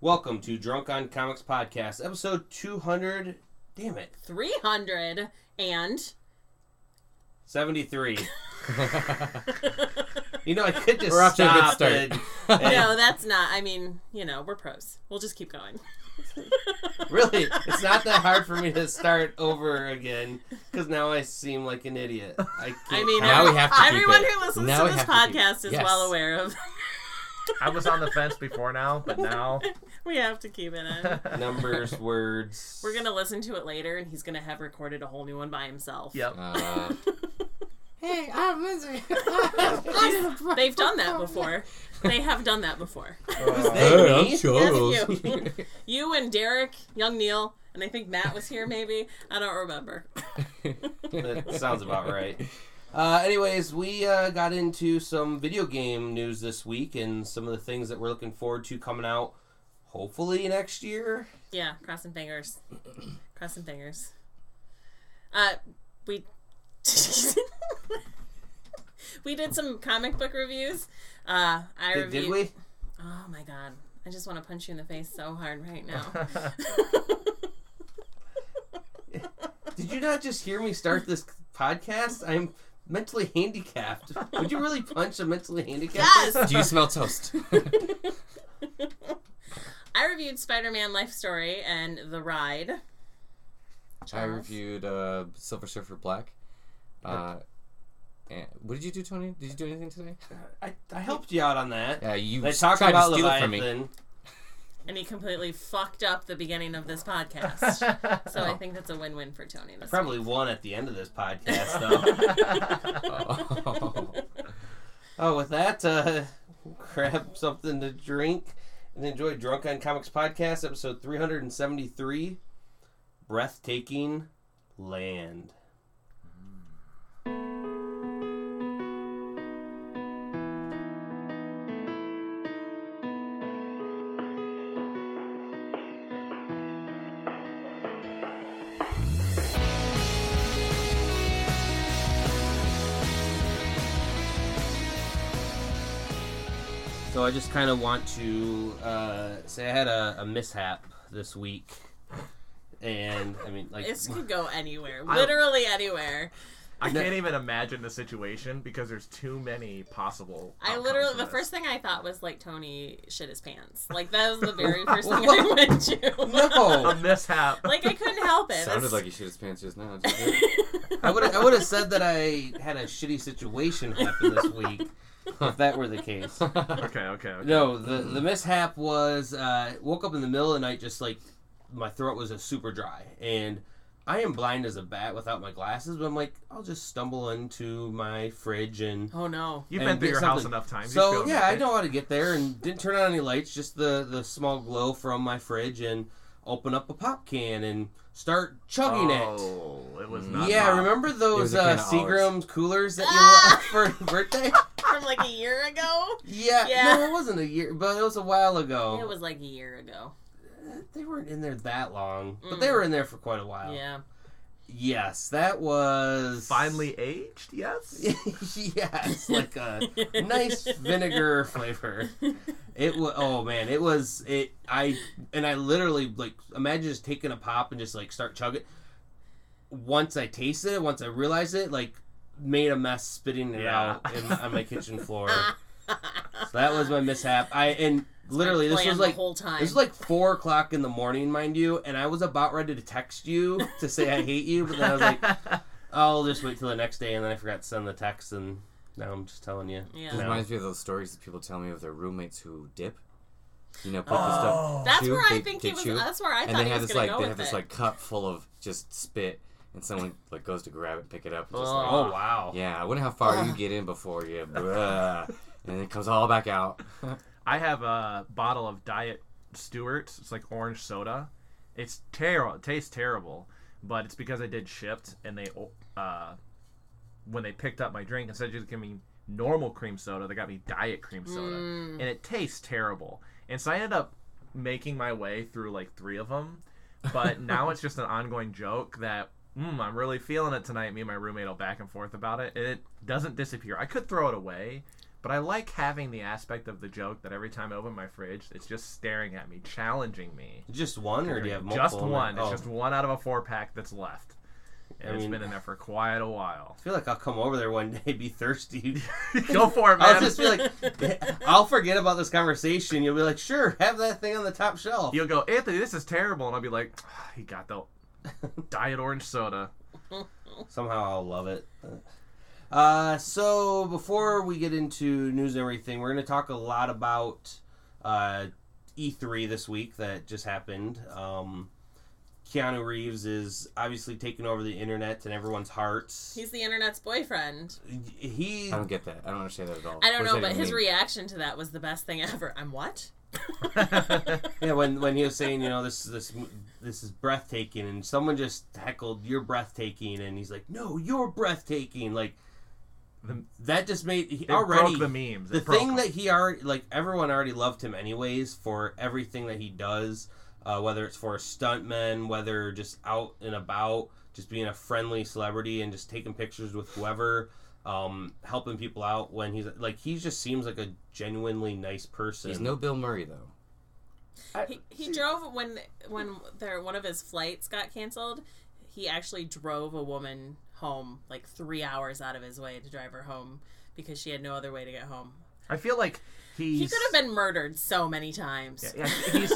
Welcome to Drunk on Comics Podcast, episode 200. Damn it. 300 and 73. you know, I could just We're off to a good stop start. and- and- no, that's not. I mean, you know, we're pros. We'll just keep going. Really, it's not that hard for me to start over again because now I seem like an idiot. I, can't I mean, Now we every- have to keep everyone it. who listens Now to we this have to keep- podcast is Yes. well aware of. I was on the fence before now, but now we have to keep it in. numbers, words. We're gonna listen to it later, and he's gonna have recorded a whole new one by himself. Yep. Uh, hey, I'm Lindsay. They've done that before. They have done that before. Uh, Hey, I'm me? Charles. Yes, you. you and Derek, young Neil, and I think Matt was here. Maybe I don't remember. That sounds about right. Uh, anyways, we uh, got into some video game news this week and some of the things that we're looking forward to coming out hopefully next year. Yeah, crossing fingers. crossing fingers. Uh, we we did some comic book reviews. Uh, I Did, reviewed. did we? Oh my god! I just want to punch you in the face so hard right now. Did you not just hear me start this podcast? I'm mentally handicapped. Would you really punch a mentally handicapped? person? yes, Do you smell toast? I reviewed Spider-Man Life Story and The Ride. I Charles? reviewed uh, Silver Surfer Black. Uh, and what did you do, Tony? Did you do anything today? I, I helped you out on that. Yeah, you I talked tried about to steal it from me. Leviathan. And he completely fucked up the beginning of this podcast. So I think that's a win-win for Tony. This Probably one at the end of this podcast, though. Oh. oh, with that, uh, grab something to drink and enjoy Drunk on Comics Podcast, episode 373 Breathtaking Land. So I just kind of want to uh, say I had a, a mishap this week, and I mean, like, This could go anywhere, I- literally anywhere. I can't even imagine the situation because there's too many possible. I literally, the this. first thing I thought was like Tony shit his pants. Like that was the very first thing I went to. a no, mishap. like I couldn't help it. Sounded That's- like you shit his pants just now. I would I would have said that I had a shitty situation happen this week if that were the case. Okay, okay, okay. No, the the mishap was uh, woke up in the middle of the night just like my throat was a super dry and I am blind as a bat without my glasses, but I'm like I'll just stumble into my fridge and oh no. You've and been through get your house something. enough times. You So feel yeah, I naked. know how to get there and didn't turn on any lights, just the the small glow from my fridge and open up a pop can and start chugging it. Oh, it was not. Yeah, pop. remember those was a uh, can of Seagram's coolers that you Ah! left for birthday? From like a year ago? Yeah, Yeah. no, it wasn't a year, but it was a while ago. It was like a year ago. They weren't in there that long, but they Mm. were in there for quite a while. Yeah. Yes, that was Finally aged. Yes. yes, like a nice vinegar flavor. It was oh man, it was it. I and I literally like imagine just taking a pop and just like start chugging. Once I tasted it, once I realized it, like made a mess spitting it Yeah. out in, on my kitchen floor. So that was my mishap. I and literally this Planned was the like whole time. this was like four o'clock in the morning, mind you, and I was about ready to text you to say I hate you, but then I was like, I'll just wait till the next day, and then I forgot to send the text, and now I'm just telling you. Yeah. It reminds me of those stories that people tell me of their roommates who dip. You know, put Oh. the stuff. that's chew, where I they- think they he was. chew, That's where I and thought they he have was this gonna like go they with have this like cup full of just spit, and someone like goes to grab it, and pick it up, and just Oh. like, Oh wow. yeah. I wonder how far you get in before you, bruh, and it comes all back out. I have a bottle of Diet Stewart's. It's like orange soda. It's terrible. It tastes terrible, but it's because I did shipped and they uh, when they picked up my drink instead of just giving me normal cream soda, they got me diet cream soda, Mm. and it tastes terrible. And so I ended up making my way through like three of them, but now it's just an ongoing joke that. Mm, I'm really feeling it tonight. Me and my roommate will back and forth about it. and It doesn't disappear. I could throw it away, but I like having the aspect of the joke that every time I open my fridge, it's just staring at me, challenging me. Just one, or do you have multiple? just one. It's Oh. just one out of a four pack that's left. And I it's mean- been in there for quite a while. I feel like I'll come over there one day, be thirsty. Go for it, man. I'll just be like, I'll forget about this conversation. You'll be like, sure, have that thing on the top shelf. You'll go, Anthony, this is terrible, and I'll be like, "Ah, he got the diet orange soda. Somehow I'll love it. Uh, so before we get into news and everything, we're going to talk a lot about uh, E3 this week that just happened. Um, Keanu Reeves is obviously taking over the internet and everyone's hearts. He's the internet's boyfriend. he I don't get that. I don't understand that at all. I don't What know, but his mean? reaction to that was the best thing ever. I'm what? yeah when when he was saying you know this this this is breathtaking and someone just heckled you're breathtaking and he's like no you're breathtaking like The- that just made he already the memes. the It broke thing them. that he already like everyone already loved him anyways for everything that he does uh, whether it's for stuntmen whether just out and about just being a friendly celebrity and just taking pictures with whoever um, helping people out when he's like he just seems like a genuinely nice person He's no Bill Murray though. He, he drove when when their one of his flights got canceled. He actually drove a woman home like three hours out of his way to drive her home because she had no other way to get home. I feel like he's He could have been murdered so many times. Yeah, yeah, he's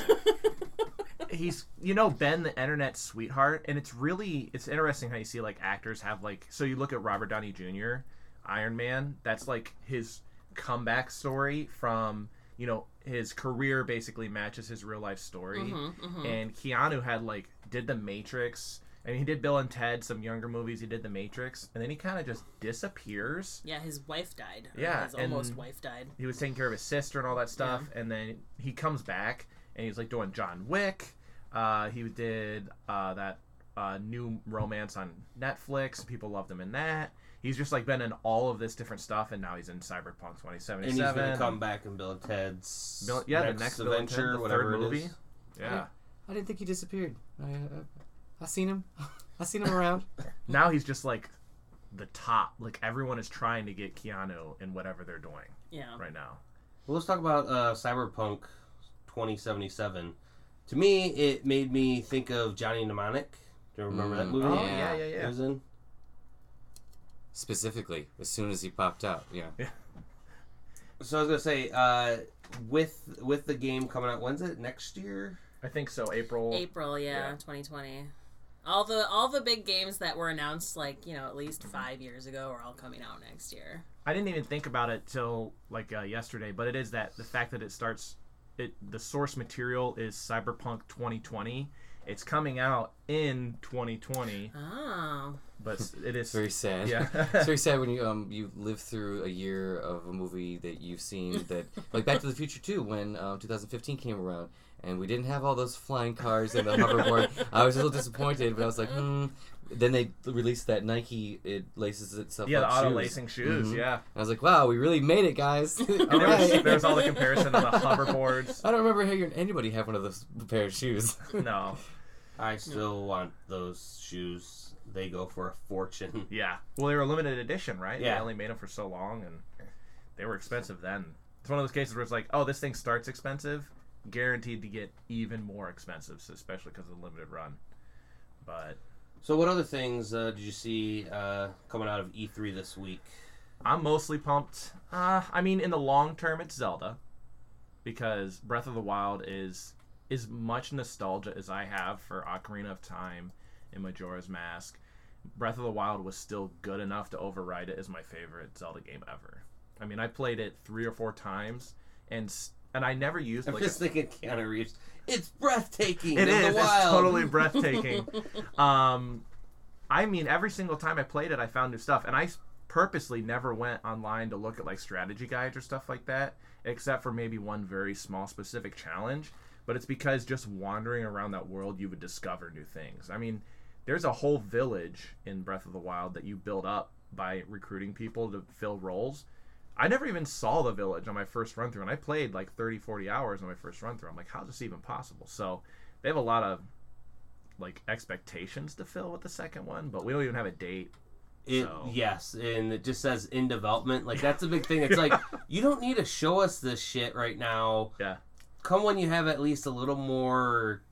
he's you know Ben the internet sweetheart, and it's really it's interesting how you see like actors have like so you look at Robert Downey Jr. Iron Man, that's like his comeback story from you know his career basically matches his real life story, Mhm, mhm. and Keanu had like did the Matrix. And he did Bill and Ted, some younger movies. He did The Matrix, and then he kind of just disappears. Yeah, his wife died. Yeah, his almost wife died. he was taking care of his sister and all that stuff and then he comes back and he's like doing john wick uh, he did uh, that uh, new romance on netflix people loved him in that he's just like been in all of this different stuff and now he's in cyberpunk 2077 and he's gonna come back and Bill and Ted's Bill- yeah next the next Bill and Ted, adventure, the whatever third it movie is. yeah I didn't think he disappeared. I, I, I seen him. I seen him around. now he's just like the top like everyone is trying to get keanu in whatever they're doing Yeah. right now Well, let's talk about uh, Cyberpunk 2077. To me, it made me think of Johnny Mnemonic. Do you remember that Mm, movie? oh Yeah. yeah yeah It was in. Specifically, as soon as he popped out. Yeah. yeah. So I was gonna say, uh, with with the game coming out, when's it? Next year? i think so april April, yeah, Yeah. 2020. All the all the big games that were announced like, you know, at least Mm-hmm. 5 years ago are all coming out next year. I didn't even think about it till like uh, yesterday, but it is that the fact that it starts, it the source material is Cyberpunk 2020. It's coming out in 2020, Oh. but it is It's very sad. Yeah. it's very sad when you um you live through a year of a movie that you've seen that like Back to the Future too when um, 2015 came around and we didn't have all those flying cars and the hoverboard. I was a little disappointed, but I was like, hmm. Then they released that Nike. It laces itself. yeah, the up auto shoes. lacing shoes. Mhm. Yeah, I was like, wow, we really made it, guys. and there was, Alright. there was all the comparison of the hoverboards. I don't remember hearing anybody have one of those pair of shoes. No, I still want those shoes. They go for a fortune. yeah. Well, they were a limited edition, right? Yeah. They only made them for so long, and they were expensive then. It's one of those cases where it's like, oh, this thing starts expensive, guaranteed to get even more expensive, especially because of the limited run. But So, what other things uh, did you see uh, coming out of E3 this week? I'm mostly pumped. Uh, I mean, in the long term, it's Zelda because Breath of the Wild is as much nostalgia as I have for Ocarina of Time and Majora's Mask. Breath of the Wild was still good enough to override it as my favorite Zelda game ever. I mean, I played it three or four times, and and I never used I'm like just thinking Keanu Reeves. It's breathtaking. it is. It's totally breathtaking. um, I mean, every single time I played it, I found new stuff, and I purposely never went online to look at like strategy guides or stuff like that, except for maybe one very small specific challenge. But it's because just wandering around that world, you would discover new things. I mean, there's a whole village in Breath of the Wild that you build up by recruiting people to fill roles. I never even saw the village on my first run through, and I played like 30, 40 hours on my first run through. I'm like, how's this even possible? So they have a lot of like expectations to fill with the second one, but we don't even have a date It So- yes, and it just says in development. Like that's a big thing. It's like you don't need to show us this shit right now. Yeah. Come when you have at least a little more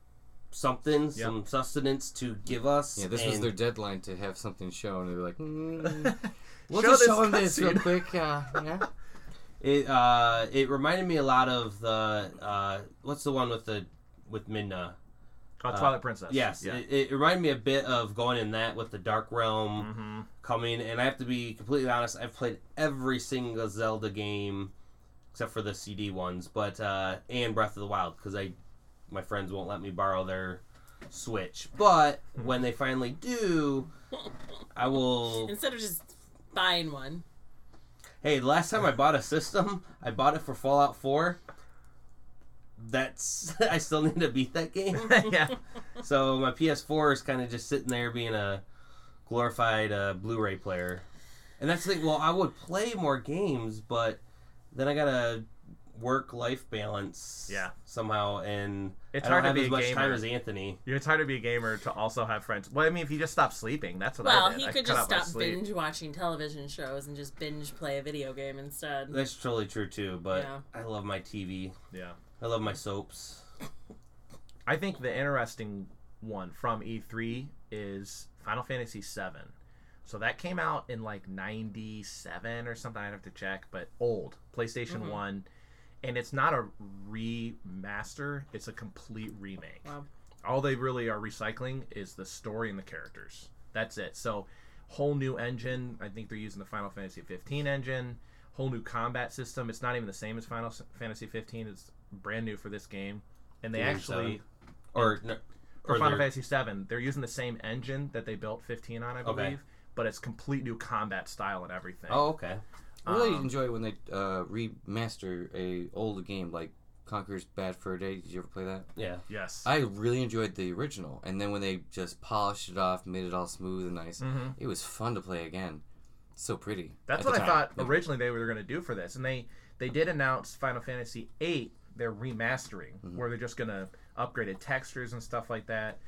something, Yep. some sustenance to give us. Yeah, this was their deadline to have something shown. And they were like, mm, we'll Show just show him this real quick. Uh, yeah. It uh, it reminded me a lot of the uh, what's the one with the with Midna? Oh, Twilight Princess. Yes, Yeah. it, it reminded me a bit of going in that with the Dark Realm hmm coming. And I have to be completely honest, I've played every single Zelda game except for the CD ones, but uh, and Breath of the Wild because I my friends won't let me borrow their Switch. But when they finally do, I will. Instead of just buying one. Hey, the last time I bought a system, I bought it for Fallout 4. That's I still need to beat that game. yeah. So my PS4 is kind of just sitting there being a glorified uh, Blu-ray player. And that's the thing. Well, I would play more games, but then I gotta work-life balance. Yeah. Somehow, and It's I don't hard to have be as a much gamer. time as Anthony. It's hard to be a gamer to also have friends. Well, I mean, if you just stop sleeping, that's what I Well, did. he I could cut just stop binge watching television shows and just binge play a video game instead. That's totally true too. But Yeah. I love my TV. Yeah. I love my soaps. I think the interesting one from E3 is Final Fantasy VII. So that came out in like 97 or something. I'd have to check, but old. PlayStation Mhm. 1. And it's not a remaster, it's a complete remake. Wow. All they really are recycling is the story and the characters. That's it. So, whole new engine. I think they're using the Final Fantasy 15 engine. Whole new combat system. It's not even the same as Final Fantasy 15. It's brand new for this game. And they actually Or, no, for or Final Fantasy 7, they're using the same engine that they built 15 on, I believe, Okay. believe, but it's complete new combat style and everything. Oh, okay. I really Um, enjoy when they uh, remaster a old game like Conker's Bad Fur Day. Did you ever play that? Yeah. yes. I really enjoyed the original, and then when they just polished it off, made it all smooth and nice, Mhm. it was fun to play again. So pretty. That's what I thought Yeah. originally they were going to do for this, and they they did announce Final Fantasy VIII. They're remastering, Mm-hmm. where they're just going to upgraded textures and stuff like that.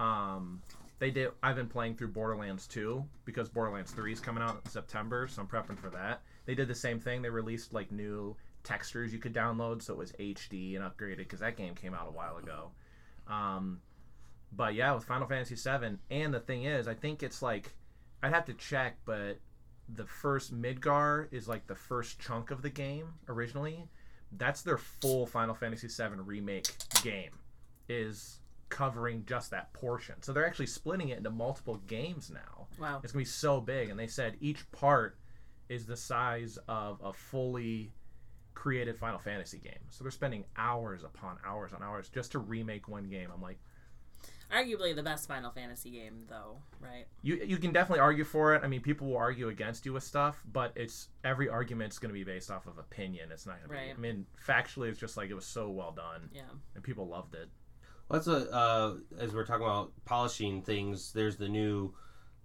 Um, they did. I've been playing through Borderlands 2 because Borderlands 3 is coming out in September, so I'm prepping for that. They did the same thing. They released like new textures you could download, so it was HD and upgraded because that game came out a while ago. Um, but yeah, with Final Fantasy VII, and the thing is, I think it's like I'd have to check, but the first Midgar is like the first chunk of the game originally. That's their full Final Fantasy VII remake game, is covering just that portion. So they're actually splitting it into multiple games now. Wow. It's gonna be so big, and they said each part is the size of a fully created Final Fantasy game. So they're spending hours upon hours on hours just to remake one game. I'm like, Arguably the best Final Fantasy game, though, right? you you can definitely argue for it. I mean, people will argue against you with stuff, but it's every argument's going to be based off of opinion. It's not going Right. to be. I mean, factually, it's just like it was so well done, Yeah. and people loved it. Well, that's what, uh, as we're talking about polishing things, there's the new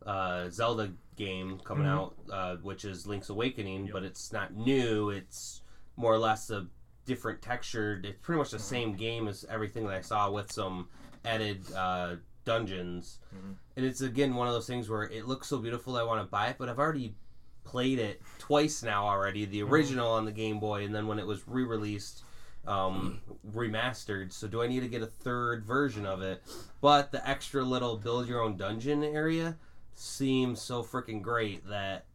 uh, Zelda game coming Mhm. out, uh, which is Link's Awakening, Yep. but it's not new. It's more or less a different textured. It's pretty much the same game as everything that I saw with some added uh, dungeons. Mhm. And it's again one of those things where it looks so beautiful I want to buy it, but I've already played it twice now already. The original on the Game Boy, and then when it was re-released um, remastered. So do I need to get a third version of it? But the extra little build your own dungeon area seems so freaking great that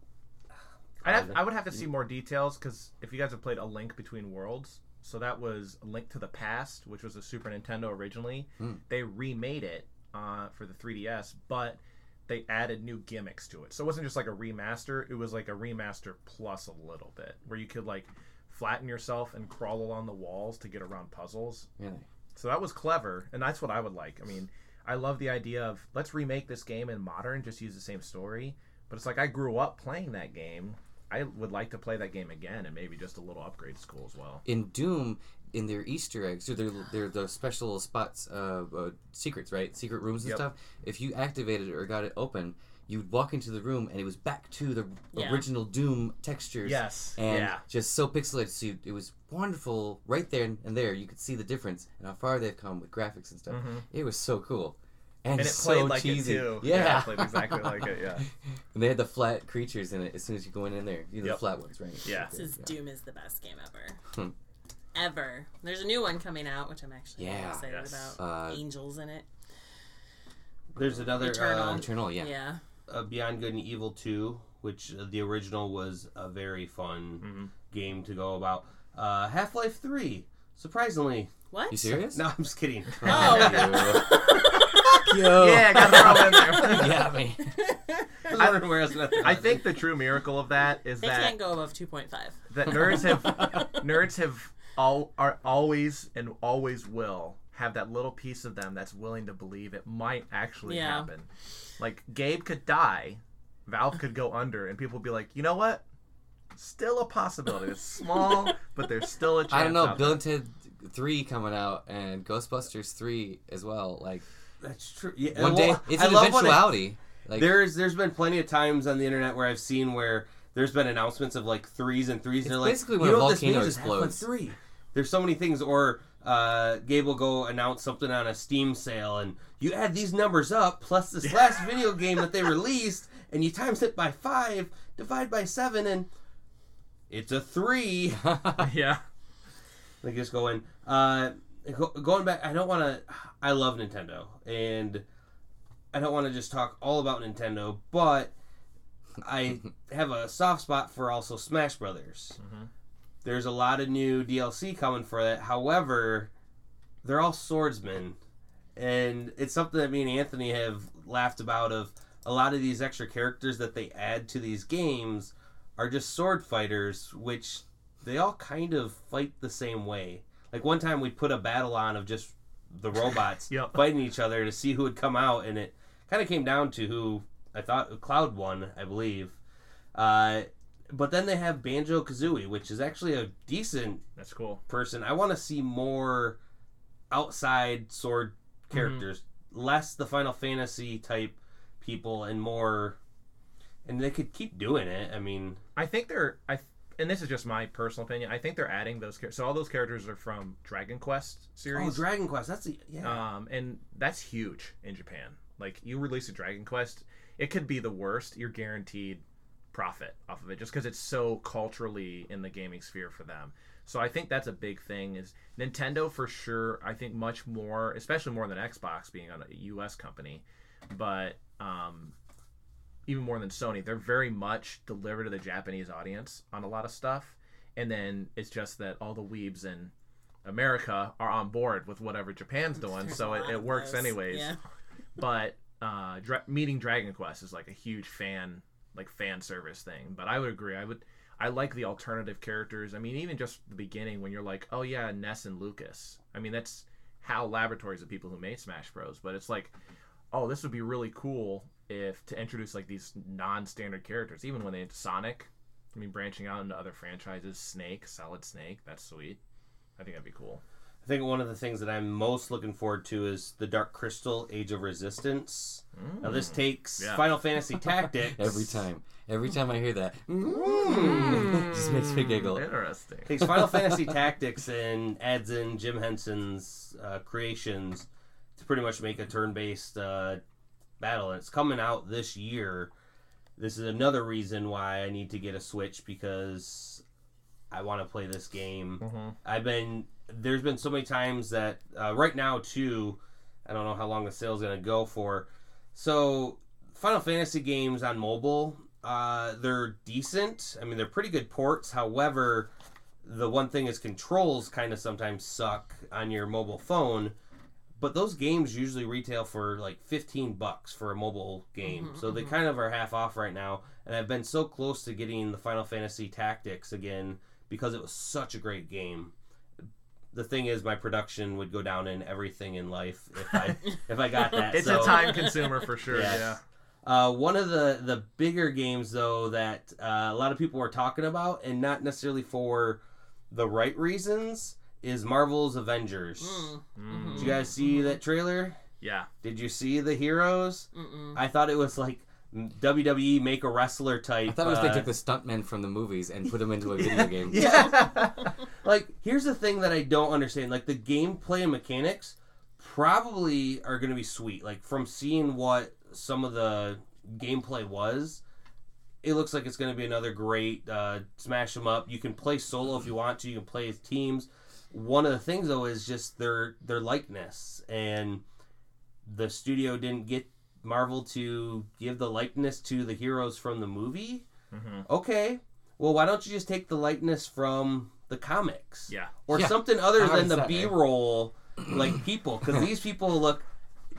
I'd have, I would have to see more details because if you guys have played A Link Between Worlds, so that was A Link to the Past, which was a Super Nintendo originally. Hmm. They remade it uh, for the 3DS, but they added new gimmicks to it. So it wasn't just like a remaster; it was like a remaster plus a little bit, where you could like flatten yourself and crawl along the walls to get around puzzles. Really? So that was clever, and that's what I would like. I mean, I love the idea of let's remake this game in modern, just use the same story. But it's like I grew up playing that game. I would like to play that game again, and maybe just a little upgrade is cool as well. In Doom, in their Easter eggs, so they're, they're the special spots, uh, uh, secrets, right? Secret rooms and Yep. stuff. If you activated it or got it open, you'd walk into the room and it was back to the Yeah. original Doom textures. Yes. And yeah. just so pixelated. So you, it was wonderful right there and there. You could see the difference and how far they've come with graphics and stuff. Mhm. It was so cool. and, And it so played like cheesy. it too. Yeah, it played exactly like it. Yeah. and they had the flat creatures in it as soon as you go in, in there. You know, Yep. the flat ones, right? Yeah. This is Doom is the best game ever. Hmm. Ever. There's a new one coming out, which I'm actually Yeah. excited Yes. about. Uh, Angels in it. There's another Eternal. uh, Eternal, yeah. Yeah. Uh, Beyond Good and Evil 2, which uh, the original was a very fun Mhm. game to go about. Uh, Half Life 3, surprisingly. What? You serious? No, I'm just kidding. Oh. Yo. Yeah, gotta throw it in there. You got me. I was wondering where I was I think the true miracle of that is They that can't go above 2.5. that nerds have nerds have all are always and always will have that little piece of them that's willing to believe it might actually Yeah. happen. Like Gabe could die, Valve could go under, and people would be like, you know what? Still a possibility. It's small, but there's still a chance. I don't know. out Bill and Ted three coming out and Ghostbusters three as well. Like That's true. Yeah, one well, day, it's I an love it- eventuality. Like there's there's been plenty of times on the internet where I've seen where there's been announcements of like threes and threes. and they're like, basically when you a know what this volcano means is Half-Life explodes. Three. There's so many things, or uh, Gabe will go announce something on a Steam sale, and you add these numbers up plus this last video game that they released, and you times it by five, divide by seven, and it's a three. Yeah. They just going. Uh, going back, I don't want to. I love Nintendo, and I don't want to just talk all about Nintendo, but I have a soft spot for also Smash Brothers. Mhm. There's a lot of new DLC coming for that. However, they're all swordsmen, and it's something that me and Anthony have laughed about. Of a lot of these extra characters that they add to these games are just sword fighters, which they all kind of fight the same way. Like one time we put a battle on of just the robots Yep. fighting each other to see who would come out, and it kind of came down to who I thought Cloud won, I believe. Uh, but then they have Banjo Kazooie, which is actually a decent That's cool. person. I want to see more outside sword characters, less the Final Fantasy type people, and more. And they could keep doing it. I mean, I think they're I and this is just my personal opinion. I think they're adding those characters. So all those characters are from Dragon Quest series. oh. Dragon Quest. That's a, yeah. Um, and that's huge in Japan. Like you release a Dragon Quest, it could be the worst. You're guaranteed profit off of it just because it's so culturally in the gaming sphere for them. So I think that's a big thing. Is Nintendo for sure? I think much more, especially more than Xbox being a U.S. company, but um, even more than Sony, they're very much delivered to the Japanese audience on a lot of stuff. And then it's just that all the weebs in America are on board with whatever Japan's doing, There's so it, it works those. anyways. Yeah. But uh, dra- meeting Dragon Quest is like a huge fan, like fan service thing. But I would agree. I would. I like the alternative characters. I mean, even just the beginning when you're like, oh yeah, Ness and Lucas. I mean, that's HAL Laboratories, the people who made Smash Bros. But it's like, oh, this would be really cool if to introduce like these non-standard characters, even when they Sonic. I mean, branching out into other franchises, Snake, Solid Snake, that's sweet. I think that'd be cool. I think one of the things that I'm most looking forward to is the Dark Crystal Age of Resistance. Now this takes Yeah. Final Fantasy Tactics every time, every time I hear that, Mm. just makes me giggle. Interesting. takes Final Fantasy Tactics and adds in Jim Henson's uh, creations to pretty much make a turn-based uh, battle. And it's coming out this year. This is another reason why I need to get a Switch because I want to play this game. Mhm. I've been there's been so many times that uh, right now too. I don't know how long the sale's gonna go for. So Final Fantasy games on mobile, uh, they're decent. I mean, they're pretty good ports. However, the one thing is controls kind of sometimes suck on your mobile phone. But those games usually retail for like 15 bucks for a mobile game. Mhm, so they mhm. kind of are half off right now. And I've been so close to getting the Final Fantasy Tactics again because it was such a great game. The thing is, my production would go down in everything in life if I if I got that. It's so, a time consumer for sure. Yes. Yeah. Uh, one of the the bigger games though that uh, a lot of people were talking about, and not necessarily for the right reasons, is Marvel's Avengers. Mm. Mm. Did you guys see that trailer? Yeah. Did you see the heroes? Mm-mm. I thought it was like WWE make a wrestler type. I thought it was uh, they took the stuntmen from the movies and put them into a video game. Yeah. like, here's the thing that I don't understand. Like, the gameplay and mechanics, probably are going to be sweet. Like from seeing what some of the gameplay was, it looks like it's going to be another great uh, smash them up. You can play solo if you want to. You can play as teams. One of the things though is just their their likeness, and the studio didn't get Marvel to give the likeness to the heroes from the movie. Mhm. Okay, well why don't you just take the likeness from the comics? Yeah. or Yeah. something other How than the B roll like people because these people look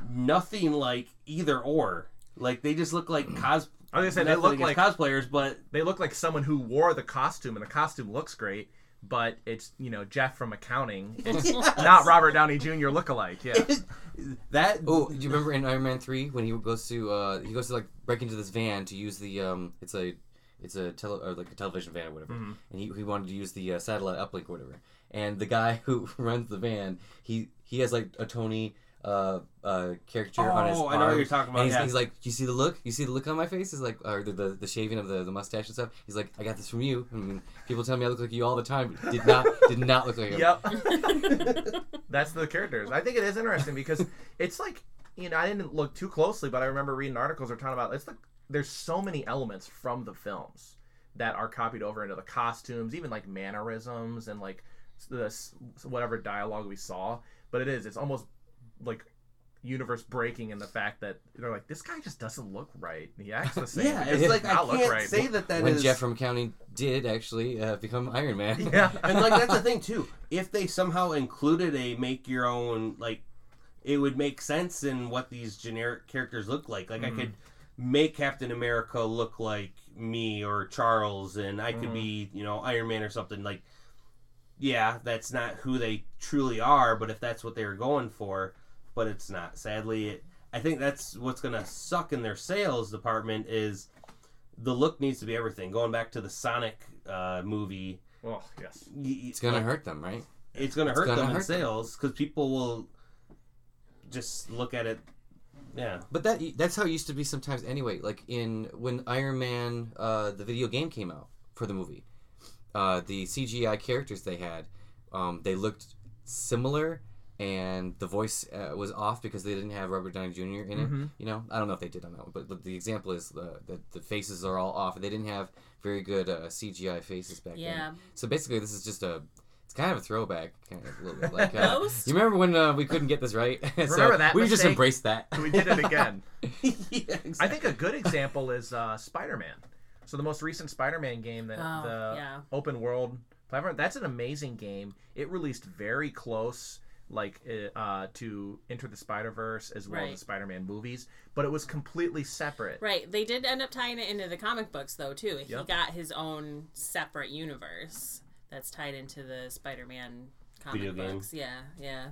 nothing like either or. Like they just look like cos. I was gonna say they look like cosplayers, but they look like someone who wore the costume, and the costume looks great. But it's you know Jeff from accounting. It's Yes. not Robert Downey Jr. lookalike. Yeah. that Oh, do you remember in Iron Man three when he goes to uh he goes to like break into this van to use the um it's a it's a tele or like a television van or whatever, Mhm. and he, he wanted to use the uh, satellite uplink or whatever, and the guy who runs the van he he has like a Tony uh uh caricature on his Oh. I know what you're talking about, And he's, yeah. he's like, you see the look? You see the look on my face? Is like, or the, the the shaving of the, the mustache and stuff. He's like, I got this from you. I mean, people tell me I look like you all the time. But did not did not look like him. Yep. That's the characters. I think it is interesting because it's like you know I didn't look too closely, but I remember reading articles or talking about it's like there's so many elements from the films that are copied over into the costumes, even like mannerisms and like this whatever dialogue we saw. But it is it's almost like universe breaking in the fact that they're like this guy just doesn't look right. He acts the same. yeah, it's like I not look can't right. say that that when is- Jeff from accounting did actually uh, become Iron Man. Yeah. and like that's the thing too. If they somehow included a make your own like, it would make sense in what these generic characters look like. Like I Mhm. could make Captain America look like me or Charles, and I could Mhm. be you know Iron Man or something. Like, yeah, that's not who they truly are. But if that's what they were going for, but it's not. Sadly, it, I think that's what's gonna suck in their sales department is the look needs to be everything. Going back to the Sonic uh, movie Oh yes. y- It's gonna hurt them, right? It's gonna hurt gonna them in hurt them. sales because people will just look at it. Yeah, But that that's how it used to be sometimes anyway. Like in when Iron Man, uh, the video game came out for the movie, uh, the CGI characters they had, um, they looked similar, and the voice uh, was off because they didn't have Robert Downey Jr. in it. Mhm. You know, I don't know if they did on that one, but, but the example is uh, that the faces are all off. They didn't have very good uh, CGI faces back Yeah. then. So basically, this is just a. It's kind of a throwback, kind of a little bit like. Uh, you remember when uh, we couldn't get this right? so Remember that We just embraced that. We did it again. yeah exactly. I think a good example is uh, Spider-Man. So the most recent Spider-Man game, that Oh, the yeah. open world platform, that's an amazing game. It released very close, like uh, to Enter the Spider-Verse as well Right. as the Spider-Man movies, but it was completely separate. Right. They did end up tying it into the comic books though too. He Yep. got his own separate universe that's tied into the Spider-Man comic Video game. books. Yeah, yeah.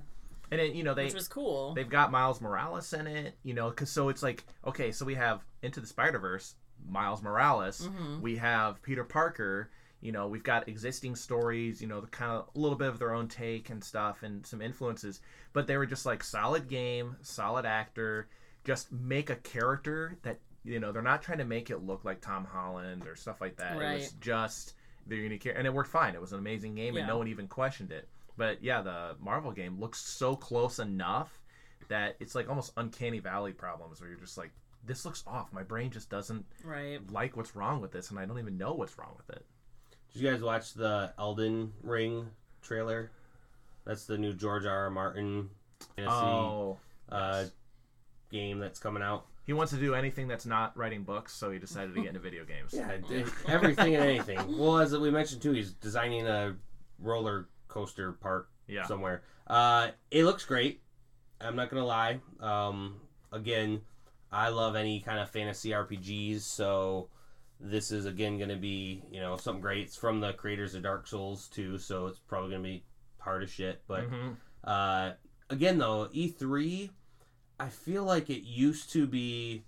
And then you know they Which was cool. they've got Miles Morales in it, you know, because so it's like okay, so we have Into the Spider Verse, Miles Morales, Mhm. we have Peter Parker, you know, we've got existing stories, you know, the kind of a little bit of their own take and stuff, and some influences, but they were just like solid game, solid actor, just make a character that you know they're not trying to make it look like Tom Holland or stuff like that. It was Right. just their unique character, and it worked fine. It was an amazing game, and no one even questioned it. But yeah, the Marvel game looks so close enough that it's like almost uncanny valley problems where you're just like, this looks off. My brain just doesn't right. like what's wrong with this, and I don't even know what's wrong with it. Did you guys watch the Elden Ring trailer? That's the new George R. R. Martin fantasy Oh, uh, game that's coming out. he wants to do anything that's not writing books, so he decided to get into video games. Yeah, everything and anything. Well, as we mentioned too, he's designing a roller coaster park Yeah. somewhere. Uh, it looks great. I'm not gonna lie. Um, again, I love any kind of fantasy RPGs, so this is again gonna be you know something great. It's from the creators of Dark Souls too, so it's probably gonna be hard as shit. But Mhm. uh, again, though, E3, I feel like it used to be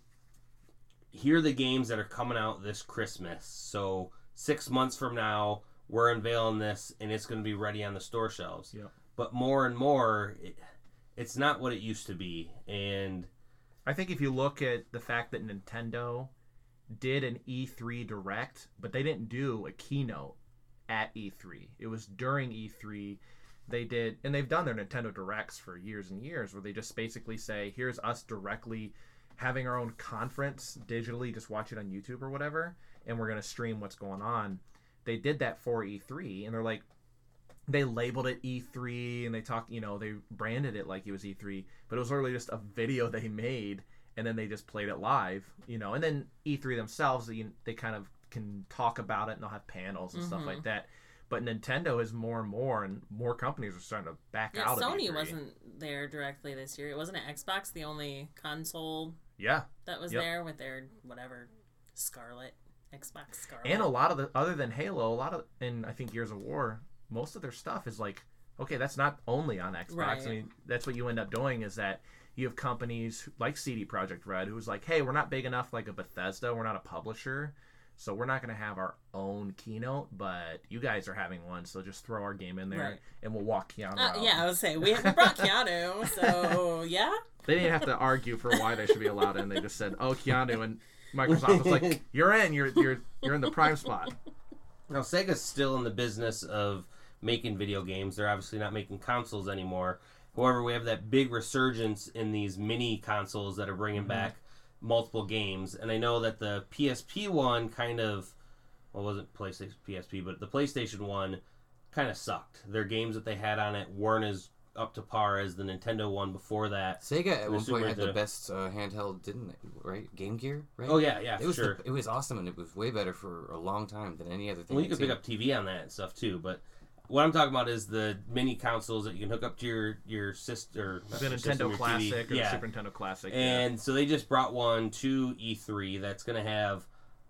here are the games that are coming out this Christmas. So six months from now, we're unveiling this, and it's going to be ready on the store shelves. Yeah. But more and more, it, it's not what it used to be, and I think if you look at the fact that Nintendo did an E3 direct, but they didn't do a keynote at E3. It was during E3 they did, and they've done their Nintendo Directs for years and years, where they just basically say, "Here's us directly having our own conference digitally, just watch it on YouTube or whatever, and we're gonna stream what's going on." They did that for E3, and they're like, they labeled it E3, and they talk, you know, they branded it like it was E3, but it was literally just a video they made, and then they just played it live, you know, and then E3 themselves, they, they kind of can talk about it, and they'll have panels and stuff like mm-hmm. that. But Nintendo is more and more, and more companies are starting to back Yeah, out of Sony E3. wasn't there directly this year. It wasn't an Xbox the only console Yeah, that was Yep. there with their whatever Scarlet Xbox Scarlet. and a lot of the other than Halo, a lot of and I think Gears of War, most of their stuff is like, okay, that's not only on Xbox. Right. I mean, that's what you end up doing is that you have companies like CD Projekt Red who's like, hey, we're not big enough like a Bethesda, we're not a publisher. So we're not going to have our own keynote, but you guys are having one, so just throw our game in there, Right. and we'll walk Keanu Uh, out. yeah, I was saying we, we brought Keanu, so yeah. They didn't have to argue for why they should be allowed in. They just said, "Oh, Keanu," and Microsoft was like, "You're in. You're you're you're in the prime spot." Now Sega's still in the business of making video games. They're obviously not making consoles anymore. However, we have that big resurgence in these mini consoles that are bringing back multiple games. And I know that the PSP one kind of, well, it wasn't PlayStation PSP, but the PlayStation one kind of sucked. Their games that they had on it weren't as up to par as the Nintendo one before that. Sega at one Super point had the best uh, handheld, didn't it? Right, Game Gear. Right. Oh yeah, yeah, It was sure. the, it was awesome and it was way better for a long time than any other thing. Well, you can pick up TV on that and stuff too, but what I'm talking about is the mini consoles that you can hook up to your your sister, The system, Nintendo your Classic TV. or yeah. Super Nintendo Classic. yeah. And so they just brought one to E3 that's going to have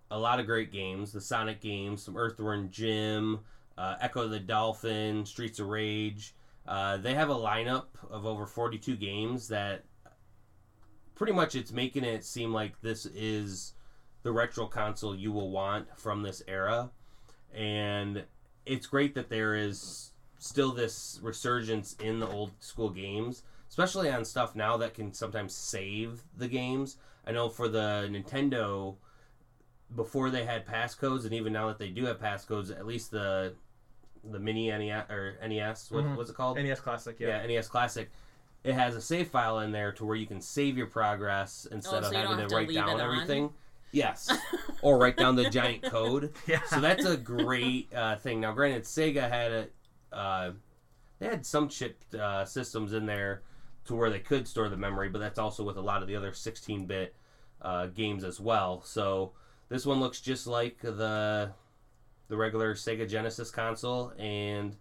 a lot of great games, the Sonic games, some Earthworm Jim, uh, Ecco the Dolphin, Streets of Rage. Uh, they have a lineup of over 42 games that pretty much it's making it seem like this is the retro console you will want from this era. And it's great that there is still this resurgence in the old school games, especially on stuff now that can sometimes save the games. I know for the Nintendo, before they had passcodes, and even now that they do have passcodes, at least the the mini NES or NES, what, Mhm. what's it called? NES Classic. Yeah. yeah, NES Classic. It has a save file in there to where you can save your progress instead Oh, of so you don't having to to write down it on? everything. Yes, or write down the giant code. Yeah. So that's a great uh, thing. Now, granted, Sega had a uh, they had some chip uh, systems in there to where they could store the memory, but that's also with a lot of the other 16-bit uh, games as well. So this one looks just like the the regular Sega Genesis console, and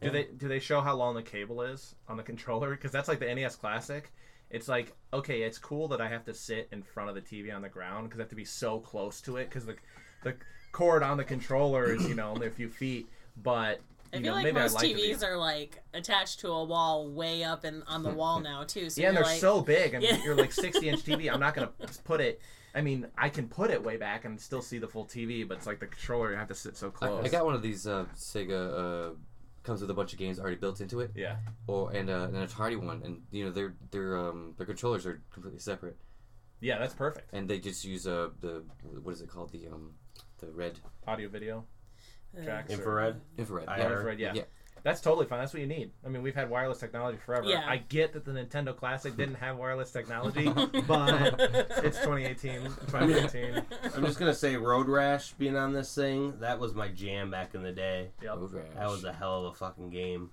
Do they do they show how long the cable is on the controller? Because that's like the NES Classic. It's like okay, it's cool that I have to sit in front of the TV on the ground because I have to be so close to it because the the cord on the controller is you know only a few feet. But I you feel know like maybe most like to be- TVs are like attached to a wall way up in on the wall now too. So yeah, and they're like, so big. I mean, Yeah. you're like 60 inch TV. I'm not gonna put it. I mean, I can put it way back and still see the full TV, but it's like the controller. You have to sit so I, close. I got one of these uh, Sega. Uh, comes with a bunch of games already built into it, yeah. or and uh, an Atari one, and you know their their um their controllers are completely separate, Yeah, that's perfect. and they just use uh the what is it called the um the red Audio, video, uh, tracks, or- infrared. infrared. IR. yeah. infrared. Yeah. Yeah. That's totally fine. That's what you need. I mean, we've had wireless technology forever. Yeah. I get that the Nintendo Classic didn't have wireless technology, but it's 2018, 2018. I'm just gonna say Road Rash being on this thing, that was my jam back in the day. Yep. Road Rash. That was a hell of a fucking game.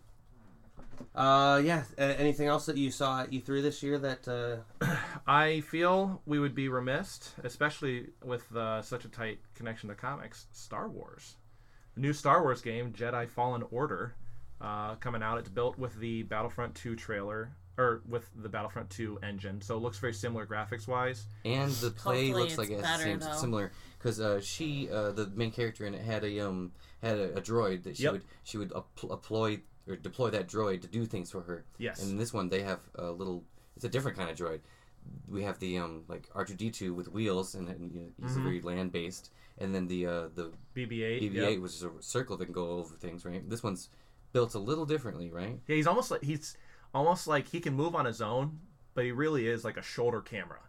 Uh, yeah. a- Anything else that you saw at E3 this year that uh, I feel we would be remiss, especially with uh, such a tight connection to comics. Star Wars, new Star Wars game, Jedi Fallen Order, uh, coming out. It's built with the Battlefront 2 trailer, or with the Battlefront 2 engine, so it looks very similar graphics wise. And the play Hopefully looks like it's it seems though. similar because uh, she, uh, the main character in it, had a um had a, a droid that she Yep. would she would appl- deploy or deploy that droid to do things for her. Yes. And in this one, they have a little. It's a different kind of droid. We have the um like R two D two with wheels, and, and you know, he's Mhm. very land based. And then the uh, the BB-8. BB yep. eight, which is a circle that can go over things, right? This one's built a little differently, right? Yeah, he's almost like he's almost like he can move on his own, but he really is like a shoulder camera.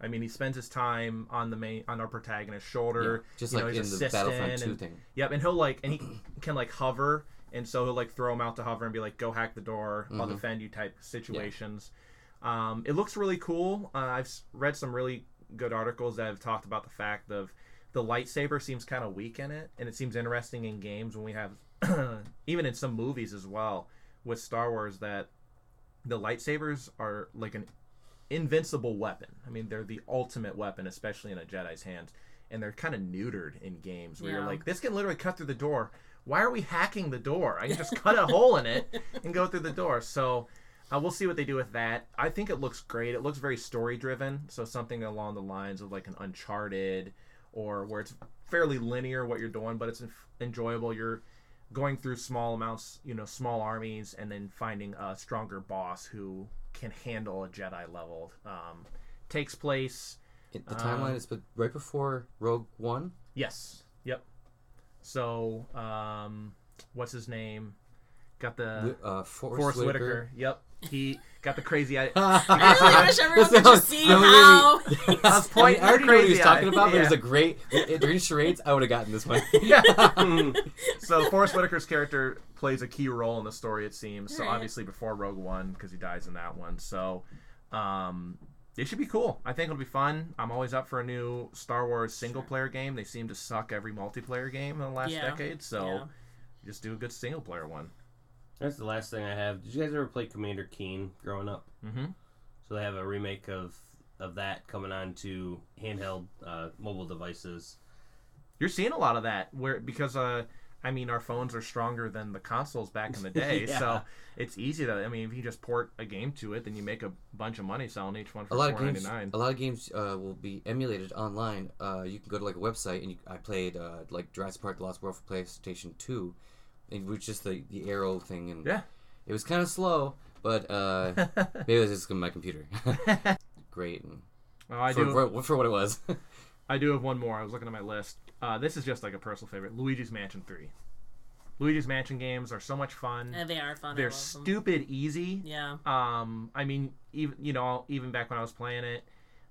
I mean, he spends his time on the main on our protagonist's shoulder, just you like know, in he's the Battlefront two and- thing. Yep, and he'll like and he can like hover and so he'll like throw him out to hover and be like, "Go hack the door, I'll Mhm. defend you" type situations. Um, it looks really cool. Uh, I've read some really good articles that have talked about the fact of the lightsaber seems kind of weak in it, and it seems interesting in games when we have, even in some movies as well, with Star Wars that the lightsabers are like an invincible weapon. I mean, they're the ultimate weapon, especially in a Jedi's hands, and they're kind of neutered in games where you're like, this can literally cut through the door. Why are we hacking the door? I can just cut a hole in it and go through the door. So. Uh, we'll see what they do with that. I think it looks great. It looks very story driven, so something along the lines of like an Uncharted, or where it's fairly linear what you're doing, but it's enjoyable. You're going through small amounts, you know, small armies, and then finding a stronger boss who can handle a Jedi level. Um, takes place, It, the Um, timeline is be- right before Rogue One. yes, yep. So, um, what's his name? Got the uh, Forrest, Forest Whitaker. Whitaker. Yep, he got the crazy eye. I really wish everyone could just see No, wait, wait, how. wait. I was I, mean, pointing I already the know what he was talking eye. about, but it was a great. During charades, I would have gotten this one. so Forest Whitaker's character plays a key role in the story, it seems. So Alright. obviously before Rogue One, because he dies in that one. So um, it should be cool. I think it'll be fun. I'm always up for a new Star Wars single player game. They seem to suck every multiplayer game in the last Yeah. decade. So Yeah. just do a good single player one. That's the last thing I have. Did you guys ever play Commander Keen growing up? Mm-hmm. So they have a remake of of that coming on to handheld uh, mobile devices. You're seeing a lot of that where because uh I mean our phones are stronger than the consoles back in the day, Yeah. so it's easy to I mean if you just port a game to it, then you make a bunch of money selling each one for a lot of games, a lot of games uh, will be emulated online. Uh, you can go to like a website, and you, I played uh, like Jurassic Park: The Lost World for PlayStation Two, and it was just the the arrow thing, and Yeah. it was kind of slow, but uh, maybe it was just my computer. Great, and Oh, I for, do. for, for what it was. I do have one more. I was looking at my list. Uh, this is just like a personal favorite. Luigi's Mansion Three. Luigi's Mansion games are so much fun. Yeah, they are fun. They're love them. stupid easy. Yeah. Um, I mean, even you know, even back when I was playing it,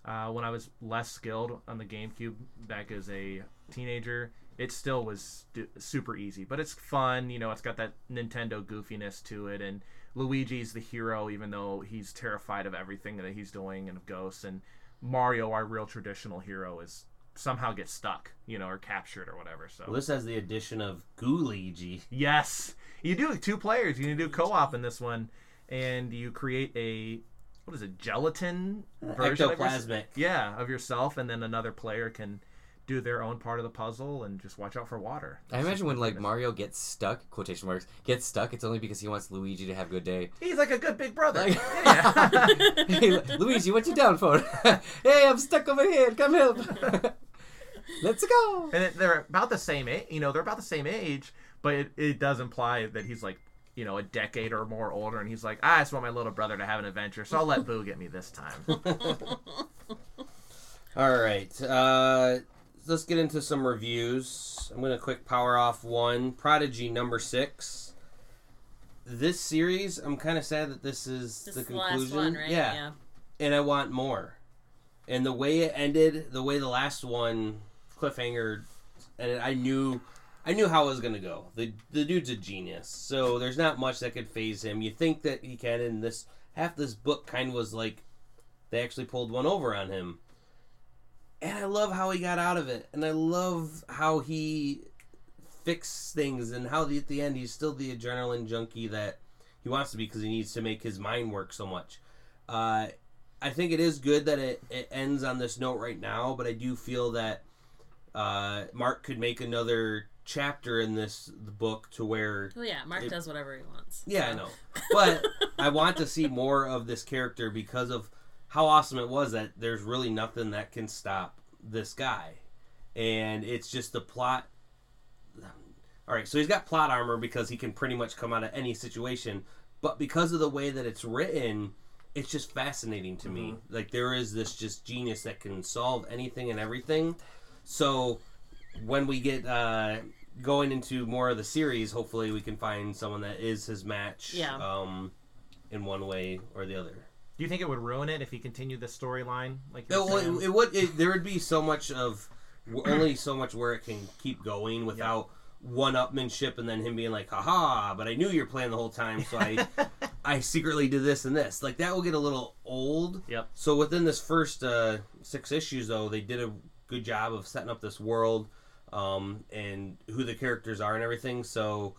uh, when I was less skilled on the GameCube back as a teenager, it still was super easy. But it's fun. You know, it's got that Nintendo goofiness to it, and Luigi's the hero, even though he's terrified of everything that he's doing and of ghosts. And Mario, our real traditional hero, is somehow gets stuck, you know, or captured or whatever. So Well, this has the addition of Gooigi. Yes, you do two players. You can do co-op in this one, and you create a what is it, gelatin uh, version of yours- Ectoplasmic. yeah, of yourself, and then another player can do their own part of the puzzle and just watch out for water. I imagine when like Mario gets stuck, quotation marks, gets stuck, it's only because he wants Luigi to have a good day. He's like a good big brother. Like- hey, Luigi, what you down for? hey, I'm stuck over here. Come help. Let's go. and they're about the same age. You know, they're about the same age, but it, it does imply that he's like. You know, a decade or more older, and he's like, "I just want my little brother to have an adventure, so I'll let Boo get me this time." All right. Uh, let's get into some reviews. I'm going to quick power off one. Prodigy number six. This series, I'm kind of sad that this is This the is the conclusion. last one, right? Yeah. And I want more. And the way it ended, the way the last one cliffhanger, and I knew, I knew how it was gonna go. the The dude's a genius, so there's not much that could phase him. You think that he can, and this half this book kind of was like, they actually pulled one over on him and I love how he got out of it, and I love how he fixed things, and how the, at the end he's still the adrenaline junkie that he wants to be because he needs to make his mind work so much. Uh, I think it is good that it, it ends on this note right now, but I do feel that uh, Mark could make another chapter in this book to where Well, yeah. Mark It- does whatever he wants. yeah, I know. But I want to see more of this character because of how awesome it was that there's really nothing that can stop this guy. And it's just the plot. All right, so he's got plot armor because he can pretty much come out of any situation. But because of the way that it's written, it's just fascinating to me. Like there is this just genius that can solve anything and everything. So when we get uh, going into more of the series, hopefully we can find someone that is his match. Yeah. Um, in one way or the other. Do you think it would ruin it if he continued the storyline? Like It, well, it, would. It, there would be so much of only so much where it can keep going without one-upmanship and then him being like, "Haha!" But I knew you were playing the whole time, so I I secretly did this and this. Like that will get a little old. Yep. So within this first uh, six issues, though, they did a good job of setting up this world um, and who the characters are and everything. So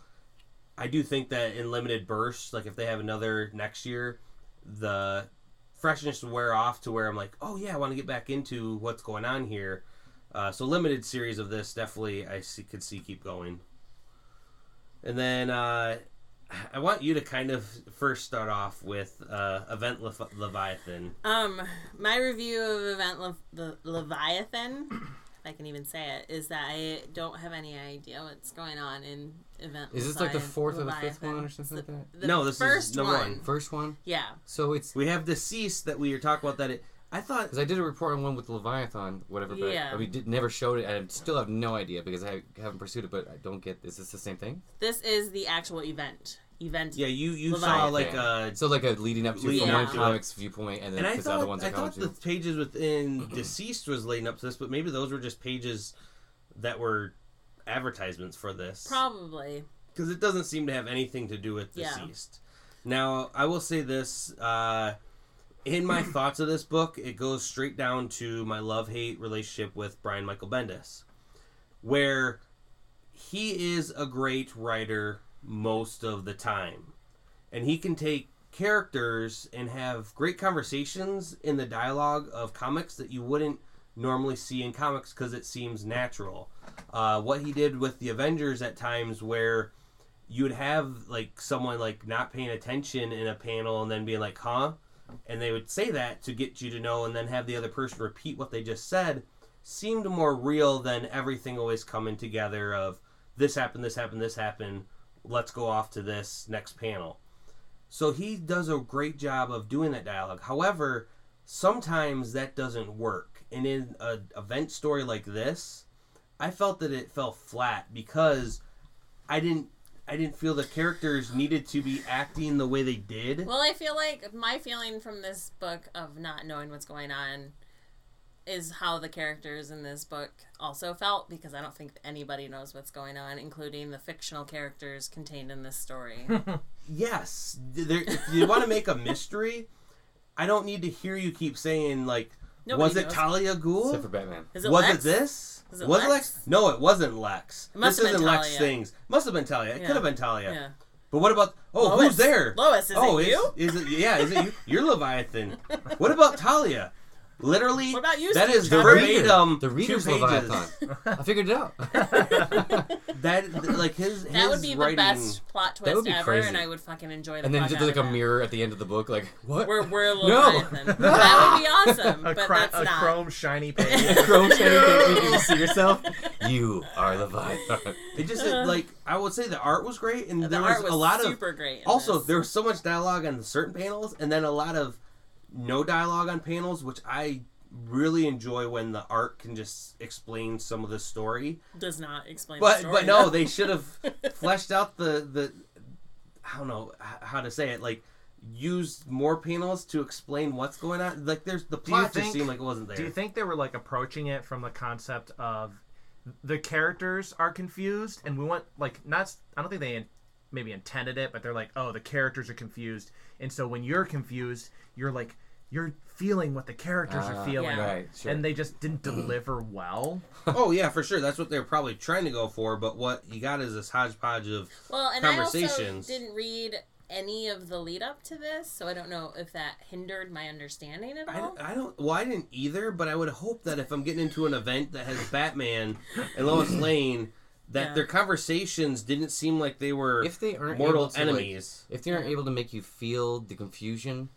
I do think that in limited bursts, like if they have another next year, the freshness will wear off to where I'm like, oh yeah, I want to get back into what's going on here. Uh, so limited series of this definitely I see, could see keep going. And then uh, I want you to kind of first start off with uh, Event Lev- Leviathan. Um, my review of Event Le- the Leviathan, I can even say it, is that I don't have any idea what's going on in Event. Is this like the Levi- fourth or the fifth one or something like that? The No, this is first number one. one. First one. Yeah, So it's We have Deceased that we were talking about that it. I thought because I did a report on one with Leviathan, whatever. But Yeah. I, we did never showed it. I still have no idea because I haven't pursued it. But I don't get. Is this the same thing? this is the actual event. Event. yeah you you saw like uh So like a leading up to Leading from one up to it. comic's viewpoint, and then and I because the other thought ones I are coming thought the to. pages within Deceased was leading up to this, but maybe those were just pages that were advertisements for this. Probably. because it doesn't seem to have anything to do with Yeah. deceased. Now, I will say this: uh, in my thoughts of this book, it goes straight down to my love-hate relationship with Brian Michael Bendis, where he is a great writer most of the time, and he can take characters and have great conversations in the dialogue of comics that you wouldn't normally see in comics because it seems natural. Uh, what he did with the Avengers at times where you would have like someone like not paying attention in a panel and then being like, huh? And they would say that to get you to know and then have the other person repeat what they just said seemed more real than everything always coming together of this happened, this happened, this happened. Let's go off to this next panel. So he does a great job of doing that dialogue. However, sometimes that doesn't work. And in an event story like this, I felt that it fell flat because I didn't I didn't feel the characters needed to be acting the way they did. Well, I feel like my feeling from this book of not knowing what's going on is how the characters in this book also felt because I don't think anybody knows what's going on, including the fictional characters contained in this story. Yes, there, if you want to make a mystery, I don't need to hear you keep saying like, Nobody was it knows. Talia Ghul? Except for Batman. Is it was Lex? it this? Was it was Lex? No, it wasn't Lex. It must this have isn't Lex Talia. things. Must have been Talia. It Yeah. could have been Talia. Yeah. But what about? Oh, Lois. who's there? Lois, is oh, it is, you? Is it? Yeah, is it you? You're Leviathan. what about Talia? Literally, What about you, that Steve is Trevor? verbatim. The two reader's pages. Leviathan. I figured it out. That like his That his would be the best plot That would twist be ever, crazy. and I would fucking enjoy the and then fuck just like a that. mirror at the end of the book, like what? We're, we're No. That would be awesome, A, but cri- that's a not. chrome shiny page. A chrome shiny page, you can see yourself. You are Leviathan. It just it, like I would say the art was great, and The there art was, was a lot of super great. Also, this. there was so much dialogue on certain panels, and then a lot of no dialogue on panels, which I really enjoy when the art can just explain some of the story. does not explain. But the story, but no, they should have fleshed out the the I don't know how to say it like used more panels to explain what's going on. Like there's the Do you plot just seemed like it wasn't there. Do you think they were like approaching it from the concept of the characters are confused, and we want like not? I don't think they in- maybe intended it, but they're like, oh, the characters are confused, and so when you're confused, you're like you're feeling what the characters Ah, are feeling, Yeah. Right, sure. and they just didn't deliver well. oh yeah, for sure. That's what they're probably trying to go for. But what you got is this hodgepodge of Well, and I also conversations. didn't read any of the lead up to this, so I don't know if that hindered my understanding at I, all. I don't. Well, I didn't either. But I would hope that if I'm getting into an event that has Batman and Lois Lane, that Yeah. their conversations didn't seem like they were if they aren't mortal able to, like, enemies. if they aren't able to make you feel the confusion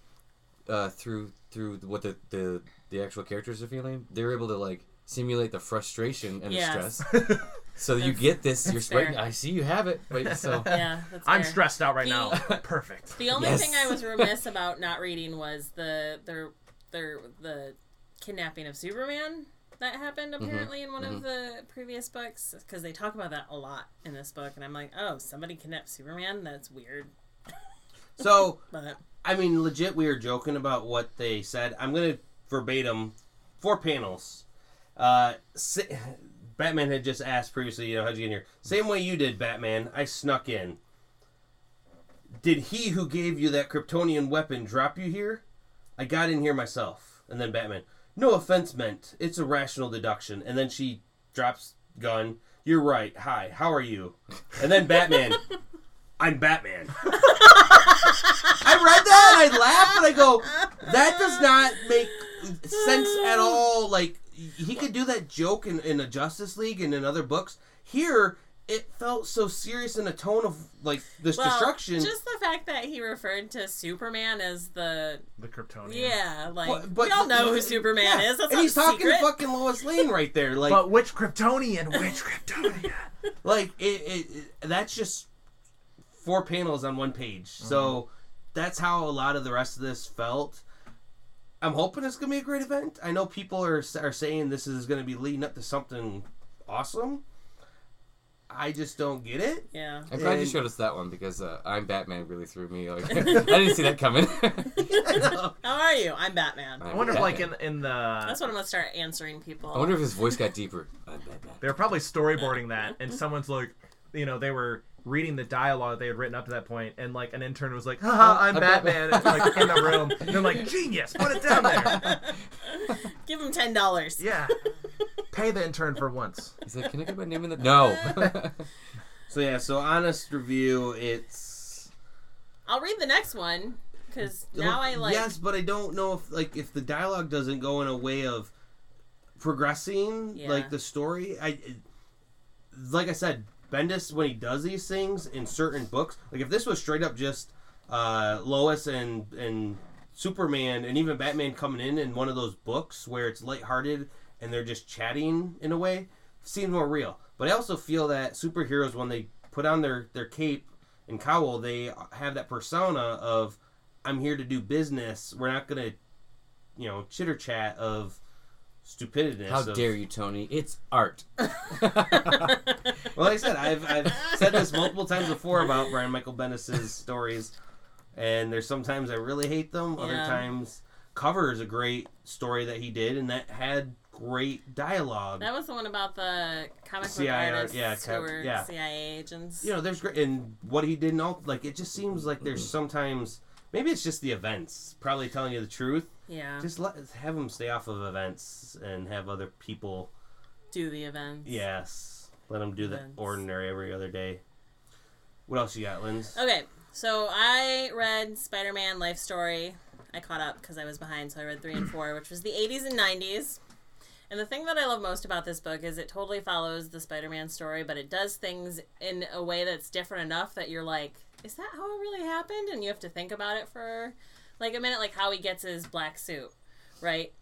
uh, through through what the, the the actual characters are feeling, they're able to like simulate the frustration and Yes. the stress. So you get this. You're that's sweating. I see you have it. But so yeah, that's I'm stressed out right The- now. Perfect. The only Yes. thing I was remiss about not reading was the the the the kidnapping of Superman that happened Mm-hmm. apparently in one of the previous books because they talk about that a lot in this book, and I'm like, oh, somebody kidnapped Superman. That's weird, So but I mean, legit, we were joking about what they said. I'm gonna verbatim four panels. Uh, si- Batman had just asked previously, you know, how'd you get in here? Same way you did, Batman. I snuck in. Did he who gave you that Kryptonian weapon drop you here? I got in here myself. And then Batman, no offense meant. It's a rational deduction. And then she drops gun. You're right. Hi. How are you? And then Batman, I'm Batman. I read that and I laughed and I go, that does not make sense at all. Like he could do that joke in, in a Justice League and in other books. Here, it felt so serious in a tone of like this Well, destruction. Just the fact that he referred to Superman as the The Kryptonian. yeah, like But- but- we all know who Superman Yeah, is. That's and not he's a talking secret. to fucking Lois Lane right there. Like, But which Kryptonian? Which Kryptonian? like it, it, it- that's just four panels on one page so Mm-hmm. that's how a lot of the rest of this felt i'm hoping it's gonna be a great event i know people are, are saying this is gonna be leading up to something awesome i just don't get it yeah. I'm glad you showed us that one because uh, I'm Batman really threw me. Like, I didn't see that coming. How are you? I'm Batman. I wonder if, like, in in the That's what I'm gonna start answering people. I wonder if his voice got deeper. I'm Batman. They were probably storyboarding that, and someone's like, you know, they were reading the dialogue they had written up to that point, and like an intern was like, "Haha, I'm I'm Batman," and, like in the room, and they're like, "Genius, put it down there." Give him ten dollars. Yeah, pay the intern for once. He's like, can I get my name in the? No. so yeah so honest review it's I'll read the next one because now I like. yes but i don't know if like if the dialogue doesn't go in a way of progressing Yeah. like the story i it- like i said bendis when he does these things in certain books like if this was straight up just uh lois and and superman and even batman coming in in one of those books where it's lighthearted and they're just chatting in a way seems more real but i also feel that superheroes when they put on their their cape and cowl they have that persona of i'm here to do business we're not gonna you know chitter chat of stupidity How dare you, Tony? It's art. well, like I said, I've, I've said this multiple times before about Brian Michael Bendis' stories, and there's sometimes I really hate them. Other Yeah. times, Cover is a great story that he did, and that had great dialogue. That was the one about the comic book CIA, artists yeah, who were yeah. CIA agents. you know, there's great, and what he did, and all like it just seems like there's Mm-hmm. sometimes maybe it's just the events. Probably telling you the truth. yeah, Just let have them stay off of events and have other people. do the events. Yes, let them do the ordinary every other day. What else you got, Linz? Okay, so I read Spider Man Life Story. I caught up because I was behind, so I read three and four, which was the 80s and 90s. And the thing that I love most about this book is it totally follows the Spider Man story, but it does things in a way that's different enough that you're like, is that how it really happened? And you have to think about it for like a minute, like how he gets his black suit, right?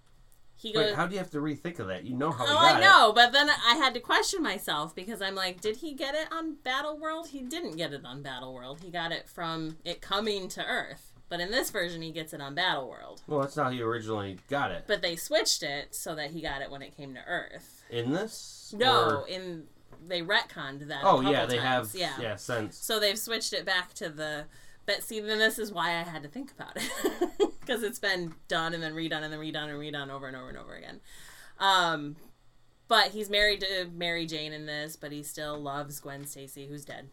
He goes. Wait, how do you have to rethink of that? You know how he Oh, got I know, but then I had to question myself because I'm like, did he get it on Battle World? He didn't get it on Battle World. He got it from it coming to Earth. But in this version, he gets it on Battle World. Well, that's not how you originally got it. But they switched it so that he got it when it came to Earth. In this? No, Or- in they retconned that. Oh yeah, they times. have. Yeah. Yeah. sense. So they've switched it back to the. But see, then this is why I had to think about it because it's been done and then redone and then redone and redone over and over and over again. Um, but he's married to Mary Jane in this, but he still loves Gwen Stacy, who's dead,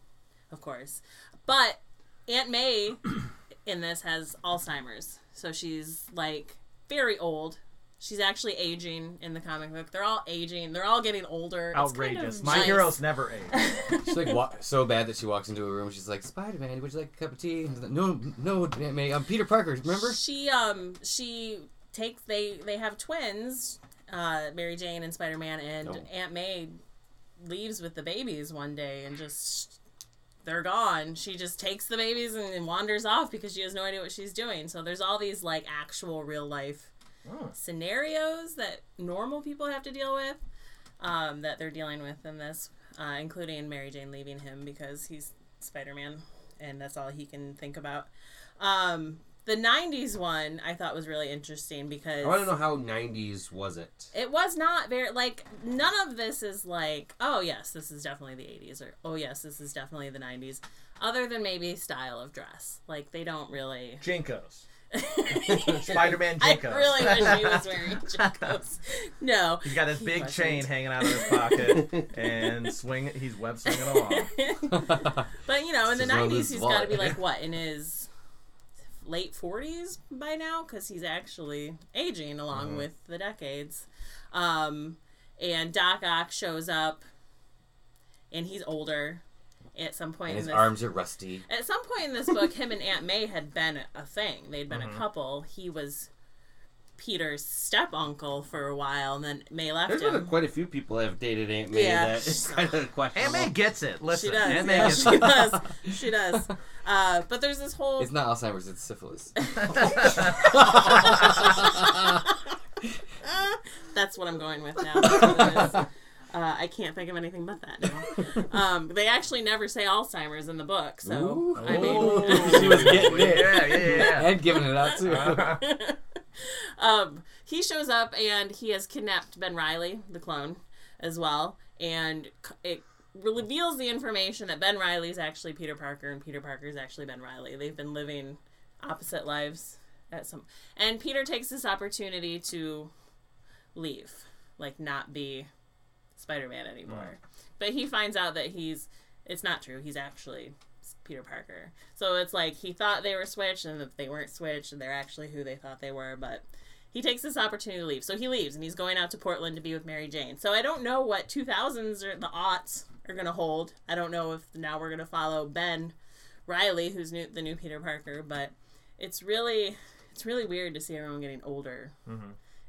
of course. But Aunt May in this has Alzheimer's, so she's like very old. She's actually aging in the comic book. They're all aging. They're all getting older. It's kind of Outrageous. My nice. heroes never age. She's like wa- so bad that she walks into a room. She's like, Spider Man, would you like a cup of tea? And he's like, no, no, Aunt May. I'm Peter Parker. Remember? She um she takes they they have twins, uh, Mary Jane and Spider Man, and Oh. Aunt May leaves with the babies one day and just they're gone. She just takes the babies and, and wanders off because she has no idea what she's doing. So there's all these like actual real life Oh. scenarios that normal people have to deal with um, that they're dealing with in this, uh, including Mary Jane leaving him because he's Spider Man and that's all he can think about. Um, the 90s one I thought was really interesting because I want to know how '90s was it? it was not very like none of this is like oh yes this is definitely the 80s or oh yes this is definitely the 90s other than maybe style of dress like they don't really JNCOs. Spider-Man JNCOs. I really wish he was wearing JNCOs. No. He's got his He big wasn't. chain hanging out of his pocket and swing. He's web swinging along. But you know, in the This is one of nineties, he's got to be like what in his late forties by now, because he's actually aging along Mm-hmm. with the decades. Um, and Doc Ock shows up, and he's older. At some point and his in this, arms are rusty. at some point in this book, him and Aunt May had been a thing. They'd been Mm-hmm. a couple. He was Peter's step uncle for a while, and then May left There's him. been quite a few people that have dated Aunt May Yeah. that is kind of questionable. Aunt May gets it. Listen, she does. Aunt May Yeah, gets she does. She does. Uh, but there's this whole It's not Alzheimer's, it's syphilis. That's what I'm going with now. That's what it is. Uh, I can't think of anything but that now. Um, they actually never say Alzheimer's in the book, so Ooh. I mean, Ooh. She was getting it. Yeah, yeah, yeah. and giving it out too. Um, he shows up and he has kidnapped Ben Riley, the clone, as well, and it reveals the information that Ben Riley is actually Peter Parker and Peter Parker is actually Ben Riley. They've been living opposite lives at some, and Peter takes this opportunity to leave, like not be Spider-Man anymore. But he finds out that he's it's not true. He's actually Peter Parker. So it's like he thought they were switched and that they weren't switched and they're actually who they thought they were, but he takes this opportunity to leave. So he leaves and he's going out to Portland to be with Mary Jane. So I don't know what 2000s or the aughts are going to hold. I don't know if now we're going to follow Ben Riley, who's new, the new Peter Parker, but it's really it's really weird to see everyone getting older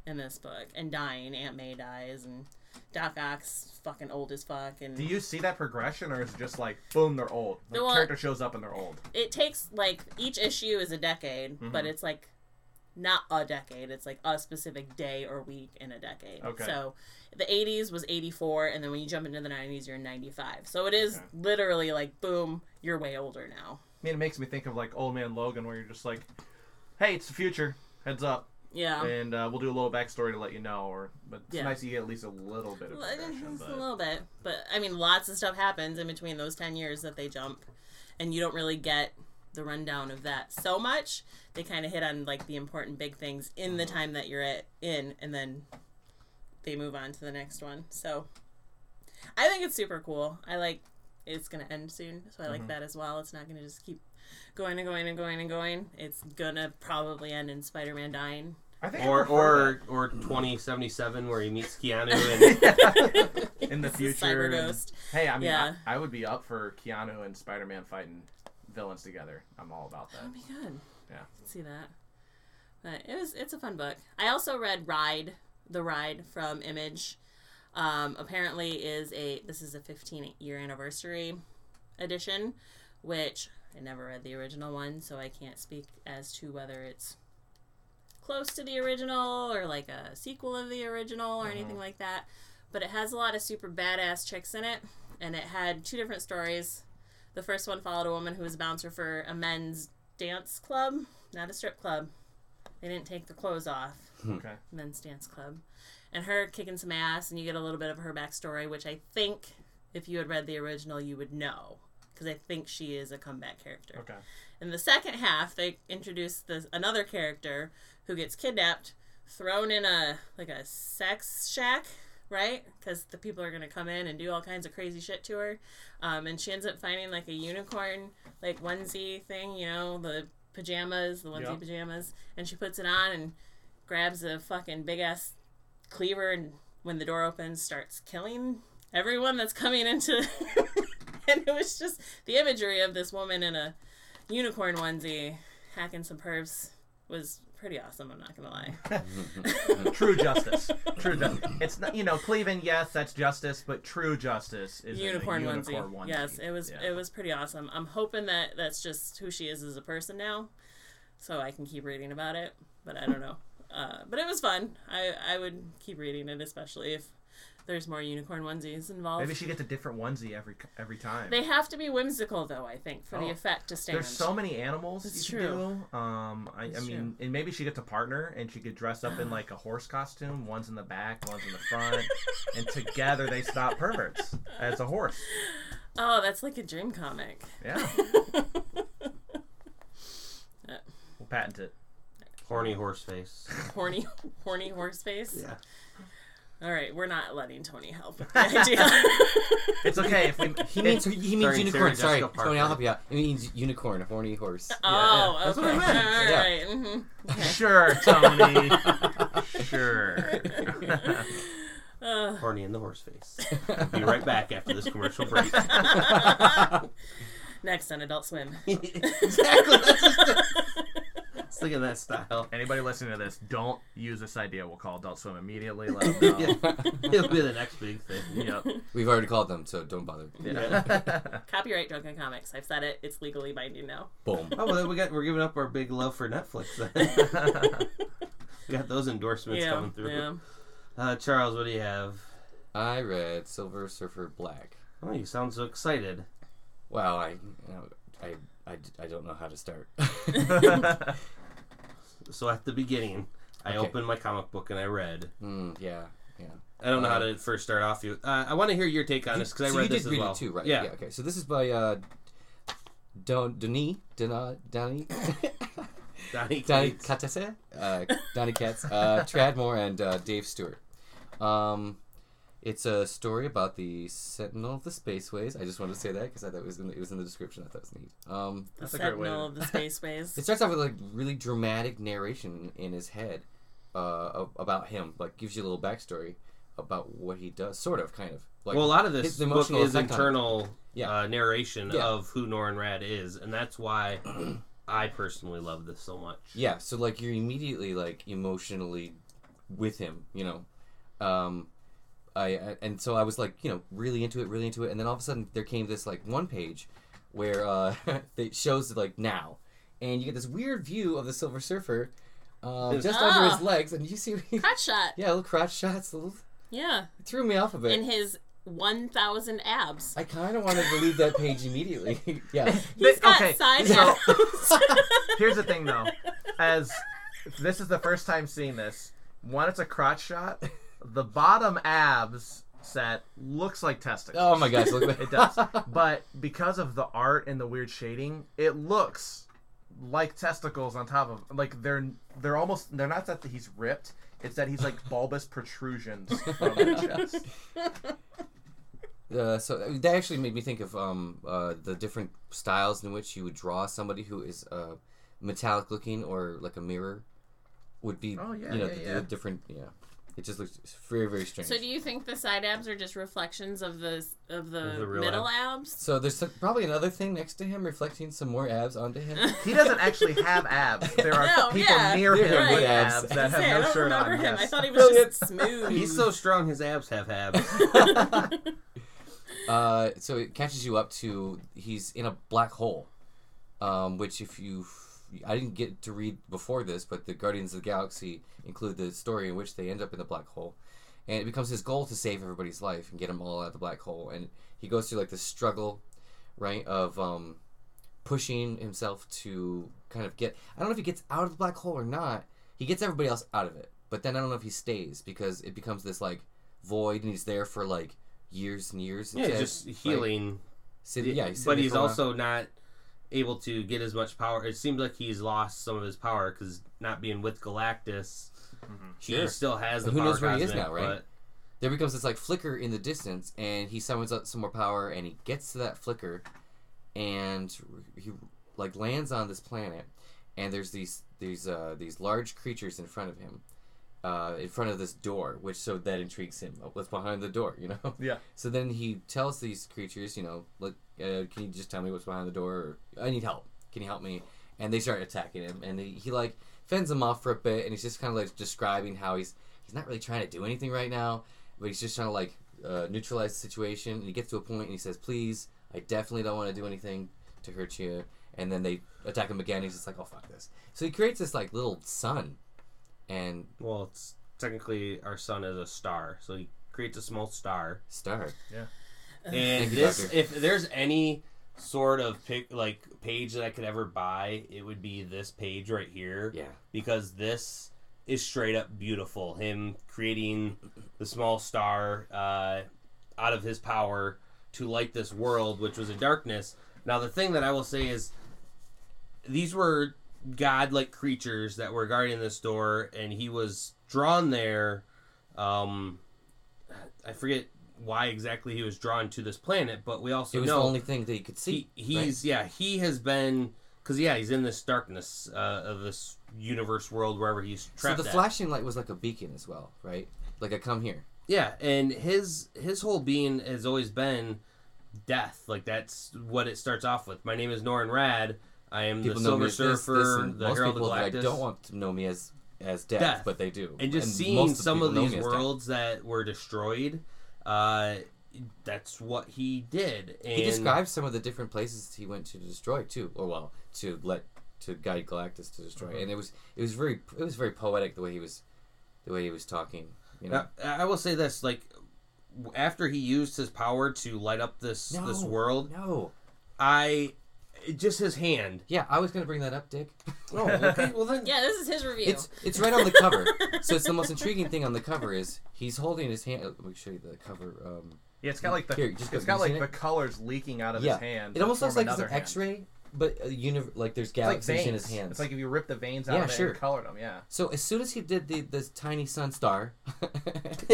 in this book and dying. Aunt May dies and Doc Ock's fucking old as fuck and Do you see that progression, or is it just like boom, they're old? The Well, character shows up and they're old. it takes like each issue is a decade, but Mhm. it's like not a decade. It's like a specific day or week in a decade. Okay. So the 80s was 84, and then when you jump into the 90s, you're in 95. So it is Okay. literally like boom, you're way older now. I mean, it makes me think of like Old Man Logan, where you're just like, hey, it's the future. Heads up, Yeah. and uh, we'll do a little backstory to let you know. Or, but it's Yeah. nice you get at least a little bit of progression. Just a little bit, but I mean, lots of stuff happens in between those ten years that they jump, and you don't really get the rundown of that so much. They kind of hit on like the important big things in the mm-hmm. time that you're at in, and then they move on to the next one. So, I think it's super cool. I like it's gonna end soon, so I like mm-hmm. that as well. It's not gonna just keep going and going and going and going. It's gonna probably end in Spider-Man dying. I think I Or prefer or or twenty seventy seven where he meets Keanu and in the future. cyber and- ghost. hey, I mean, Yeah. I, I would be up for Keanu and Spider-Man fighting villains together. I'm all about that. That'd be good. Yeah. See that. But it was it's a fun book. I also read Ride, The Ride from Image. Um, apparently is a this is a 15 year anniversary edition, which I never read the original one, so I can't speak as to whether it's close to the original or like a sequel of the original or anything like that. But it has a lot of super badass chicks in it, and it had two different stories. The first one followed a woman who was a bouncer for a men's dance club, not a strip club. They didn't take the clothes off. Hmm. Okay. Men's dance club. And her kicking some ass, and you get a little bit of her backstory, which I think if you had read the original, you would know. Because I think she is a comeback character. Okay. In the second half, they introduce this another character who gets kidnapped, thrown in a like a sex shack, right? Because the people are gonna come in and do all kinds of crazy shit to her, um, and she ends up finding like a unicorn like onesie thing, you know, the pajamas, the onesie Yep. pajamas, and she puts it on and grabs a fucking big ass cleaver, and when the door opens, starts killing everyone that's coming into. and it was just the imagery of this woman in a unicorn onesie hacking some pervs was pretty awesome. I'm not gonna lie. True justice. True justice. It's not, you know, Cleveland. Yes, that's justice, but true justice is in the unicorn, unicorn onesie. onesie. Yes, it was. Yeah. It was pretty awesome. I'm hoping that that's just who she is as a person now, so I can keep reading about it. But I don't know. Uh, but it was fun. I I would keep reading it, especially if there's more unicorn onesies involved. Maybe she gets a different onesie every every time. They have to be whimsical, though. I think for the Oh. effect to stand. There's so many animals It's you true. can do. Um, I, I It's mean, and maybe she gets a partner, and she could dress up in like a horse costume. One's in the back, one's in the front, and together they stop perverts as a horse. Oh, that's like a dream comic. Yeah, we'll patent it. Horny horse face. horny, horny horse face. Yeah. All right, we're not letting Tony help with the idea. It's okay if we. He means he means Starring unicorn. Sarah Sorry, Jessica Tony, I'll help you out. It means unicorn, horny horse. oh, That's okay. what I meant. All Yeah. right. mhm. Sure, Tony. sure. Uh, Horny in the horse face. Be right back after this commercial break. next on Adult Swim. exactly. That's just it. Let's think of that style. Anybody listening to this, don't use this idea. We'll call Adult Swim immediately. Let them know. Yeah. It'll be the next big thing. Yep. We've already called them, so don't bother. Yeah. Copyright Drunken Comics. I've said it. It's legally binding now. Boom. Oh well, then we got we're giving up our big love for Netflix. Then we got those endorsements yeah. coming through. Yeah. Uh, Charles, what do you have? I read Silver Surfer Black. Oh, you sound so excited. Well, I, you know, I, I, I don't know how to start. So at the beginning, I Okay. opened my comic book and I read. mm, yeah, yeah. I don't know how Uh, to first start off. You, uh, I want to hear your take on this because I so read you this did as read well. it too, right? Yeah. Okay. So this is by uh, Don Denis Dona Donnie Donnie Donnie Cates. Katese, uh, Donnie Katz, uh, Tradd Moore, and uh, Dave Stewart. Um, it's a story about the Sentinel of the Spaceways. I just wanted to say that because I thought it was in, it was in the description. I thought it was neat. Um, The That's a great way Sentinel of the Spaceways. It starts off with like really dramatic narration in his head uh, about him. Like gives you a little backstory about what he does, sort of, kind of. Like, well, a lot of this his book is effect on it. internal Yeah. uh, narration Yeah. of who Norrin Radd is, and that's why I personally love this so much. Yeah, so like you're immediately like emotionally with him, you know. Um, I, I and so I was like, you know, really into it, really into it, and then all of a sudden there came this like one page where uh, it shows like now, and you get this weird view of the Silver Surfer. Um, His- just under Ah. his legs, and you see, Crotch shot. yeah, little crotch shots. Little, Yeah. it threw me off a bit. In his 1,000 abs. I kind of wanted to leave that page immediately. yeah. He's got okay, side so- abs. Here's the thing, though. As this is the first time seeing this, one, it's a crotch shot. The bottom abs set looks like testicles. Oh my gosh, look at It does. But because of the art and the weird shading, it looks like testicles on top of like they're they're almost they're not that he's ripped. It's that he's like bulbous protrusions from the chest. Uh, so that actually made me think of um, uh, the different styles in which you would draw somebody who is uh, metallic looking or like a mirror would be Oh, yeah, you know yeah, the, yeah. the different yeah it just looks very very strange So do you think the side abs are just reflections of the of the, Of the real middle abs? so there's some- probably another thing next to him reflecting some more abs onto him He doesn't actually have abs. There are No, people yeah. near him Right. with Abs. abs that I have no don't shirt remember on. him. I thought he was just smooth. He's so strong, his abs have abs. uh, so it catches you up to he's in a black hole um, which if you I didn't get to read before this but the Guardians of the Galaxy include the story in which they end up in the black hole. And it becomes his goal to save everybody's life and get them all out of the black hole. And he goes through like this struggle right of um, pushing himself to kind of get I don't know if he gets out of the black hole or not. He gets everybody else out of it. But then I don't know if he stays because it becomes this like void and he's there for like years and years yeah, just Like, healing. sit- yeah, he's but he's also not able to get as much power. It seems like he's lost some of his power because not being with Galactus, he Sure. still has the Who power knows where he is now, right? there becomes this like flicker in the distance and he summons up some more power and he gets to that flicker and he like lands on this planet and there's these these uh these large creatures in front of him uh in front of this door which so that intrigues him oh, what's behind the door you know Yeah. so then he tells these creatures you know look uh, can you just tell me what's behind the door or i need help can you help me and they start attacking him and he, he like fends them off for a bit and he's just kind of like describing how he's he's not really trying to do anything right now but he's just trying to like uh, neutralize the situation. And he gets to a point and he says, "Please, I definitely don't want to do anything to hurt you." And then they attack him again. He's just like, "Oh fuck this!" So he creates this like little sun, and Well, it's technically our sun is a star, so he creates a small star. star. And you, this, Doctor. if there's any sort of pic, like page that I could ever buy, it would be this page right here. Yeah, because this is straight up beautiful. Him creating the small star uh, out of his power to light this world, which was a darkness. Now, the thing that I will say is, these were godlike creatures that were guarding this door, and he was drawn there. Um, I forget why exactly he was drawn to this planet, but we also It was know the only thing that he could see. he, right? he's yeah he has been because yeah he's in this darkness uh, of this universe world wherever he's trapped. So the at. flashing light was like a beacon as well, right? Like a come here. Yeah, and his his whole being has always been death. Like that's what it starts off with. My name is Norrin Radd. I am People the Silver this, Surfer, this, and the most Herald of people that I Galactus. don't want to know me as as death, Death. but they do. and just most seeing some of these worlds that were destroyed, uh, that's what he did. And He describes some of the different places he went to destroy too, or well, to let to guide Galactus to destroy, Uh-huh. and it was it was very it was very poetic the way he was the way he was talking. You know, Now, I will say this: like after he used his power to light up this this world, no, I just his hand. yeah, I was gonna bring that up, Dick. Oh, okay. Well then, Yeah, this is his review. It's it's right on the cover. so it's the most intriguing thing on the cover is he's holding his hand. Let me show you the cover. Um, Yeah, it's got like the Here, just go- it's got you like seen the colors leaking out of yeah, his hand. it almost looks like it's an hand. X-ray, but a uni- like there's It's like galaxies veins. in his hands. It's like if you rip the veins out Yeah, of it sure. and colored them. Yeah. So as soon as he did the this tiny sun star,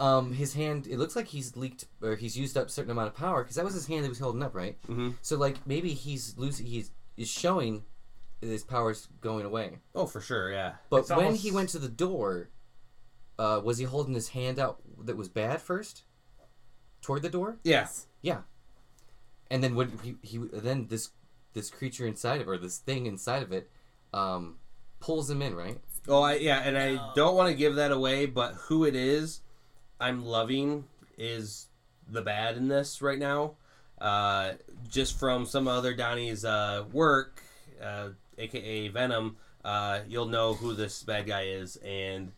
um, his hand it looks like he's leaked or he's used up a certain amount of power because that was his hand that was holding up, right? Mhm. So like maybe he's losing, he's is showing that his power's going away. oh for sure, yeah. But It's when almost- he went to the door, uh, was he holding his hand out that was bad first, toward the door? Yeah. Yeah. And then when he, he then this this creature inside of or this thing inside of it, um, pulls him in, right? Oh, I yeah, and I No. don't want to give that away, but who it is, I'm loving is the bad in this right now. Uh, just from some other Donnie's uh, work, uh, aka Venom, uh, you'll know who this bad guy is, and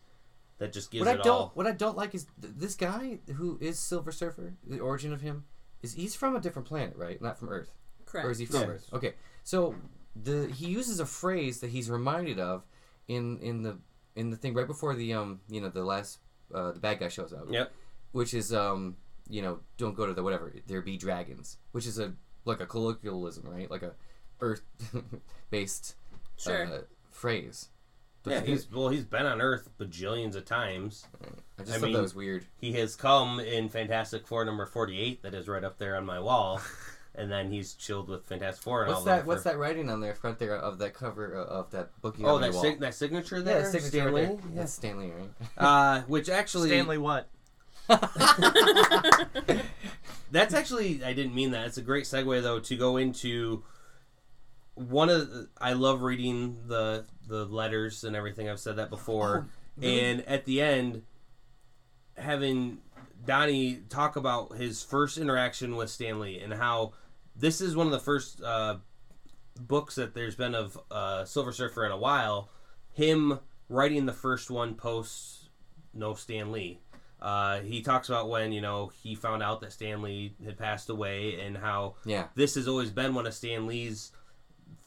that just gives what I don't all. what I don't like is th- this guy who is Silver Surfer. The origin of him is he's from a different planet, right? Not from Earth, Correct. or is he from Yes. Earth? Okay, so the he uses a phrase that he's reminded of in in the in the thing right before the um you know the last uh, the bad guy shows up. Yep. Which is um you know don't go to the whatever there be dragons, which is a like a colloquialism, right? Like a Earth based Sure. uh, phrase. Don't Yeah, he's well, he's been on Earth bajillions of times. I just I thought mean, that was weird. He has come in Fantastic Four number forty-eight, that is right up there on my wall, and then he's chilled with Fantastic Four. And What's all that? for- What's that writing on there front there of that cover uh, of that book? You Oh, on that your wall? sig- that signature yeah, there, the signature Stanley. right there. That's Stanley, right? Uh, which actually, Stanley, what? that's actually I didn't mean that. It's a great segue though to go into one of. The, I love reading the the letters and everything. I've said that before, Oh, really? and at the end, having Donnie talk about his first interaction with Stan Lee and how this is one of the first uh, books that there's been of uh, Silver Surfer in a while. Him writing the first one post no Stan Lee. Uh, he talks about when you know he found out that Stan Lee had passed away and how Yeah, this has always been one of Stan Lee's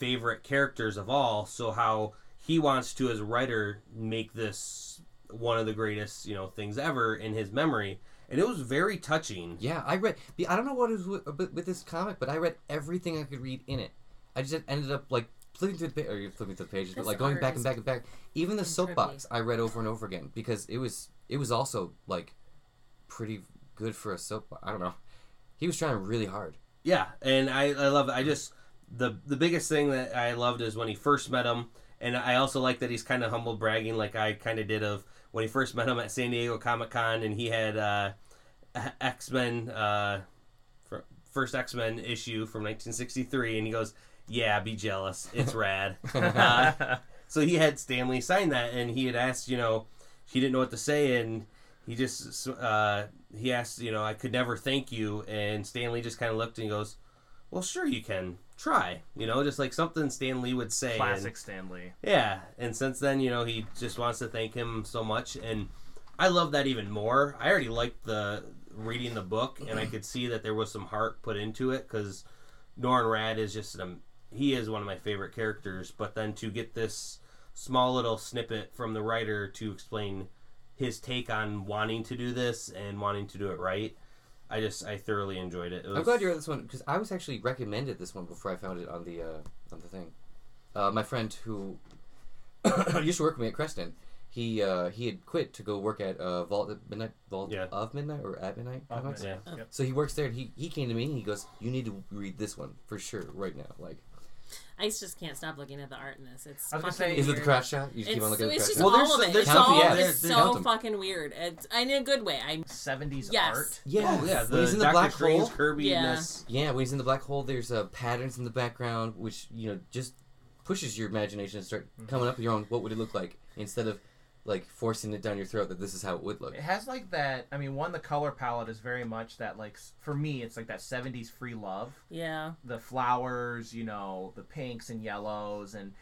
favorite characters of all. So how he wants to, as a writer, make this one of the greatest you know things ever in his memory, and it was very touching. yeah. I read. I don't know what it was with, with, with this comic, but I read everything I could read in it. I just ended up like flipping through the pa- or flipping through the pages, but like going back and back and back. Even the soapbox I read over and over again because it was it was also like pretty good for a soap. I don't know. He was trying really hard. Yeah, and I, I love it. I just the the biggest thing that I loved is when he first met him, and I also like that he's kind of humble bragging, like I kind of did of when he first met him at San Diego Comic Con, and he had uh, X Men, uh, first X Men issue from 1963, and he goes, "Yeah, be jealous, it's rad." uh, so he had Stan Lee sign that, and he had asked, you know, he didn't know what to say, and he just uh, he asked, you know, I could never thank you, and Stan Lee just kind of looked and he goes, "Well, sure you can try," you know, just like something Stan Lee would say. and- Classic Stan Lee. yeah, and since then, you know, he just wants to thank him so much, and I love that even more. I already liked the reading the book, and I could see that there was some heart put into it because Norrin Radd is just an he is one of my favorite characters. But then to get this small little snippet from the writer to explain his take on wanting to do this and wanting to do it right, I just I thoroughly enjoyed it. it I'm glad you read this one because I was actually recommended this one before I found it on the uh, on the thing. uh, my friend who used to work with me at Creston, he uh, he had quit to go work at uh, Vault at Midnight, Vault Yeah. of Midnight or at Midnight. Of Comics? Midnight. Yeah. Yep. So he works there, and he he came to me and he goes, "You need to read this one for sure right now." Like, I just can't stop looking at the art in this. It's I was gonna fucking say- is it the crash craft shot? You just It's, keep on looking at the it's craft just shot. Well, there's all of it. there's It's all yeah, it's so fucking weird. It's in a good way. I'm 70s Yes. art. Yeah, Oh yeah, when the he's in the Doctor black Strange hole. Kirby Yeah. ness. Yeah, when he's in the black hole, there's uh, patterns in the background, which you know just pushes your imagination to start Mm-hmm. coming up with your own. What would it look like instead of like forcing it down your throat that this is how it would look. It has like that. I mean, one the color palette is very much that like for me, it's like that '70s free love. yeah. The flowers, you know, the pinks and yellows, and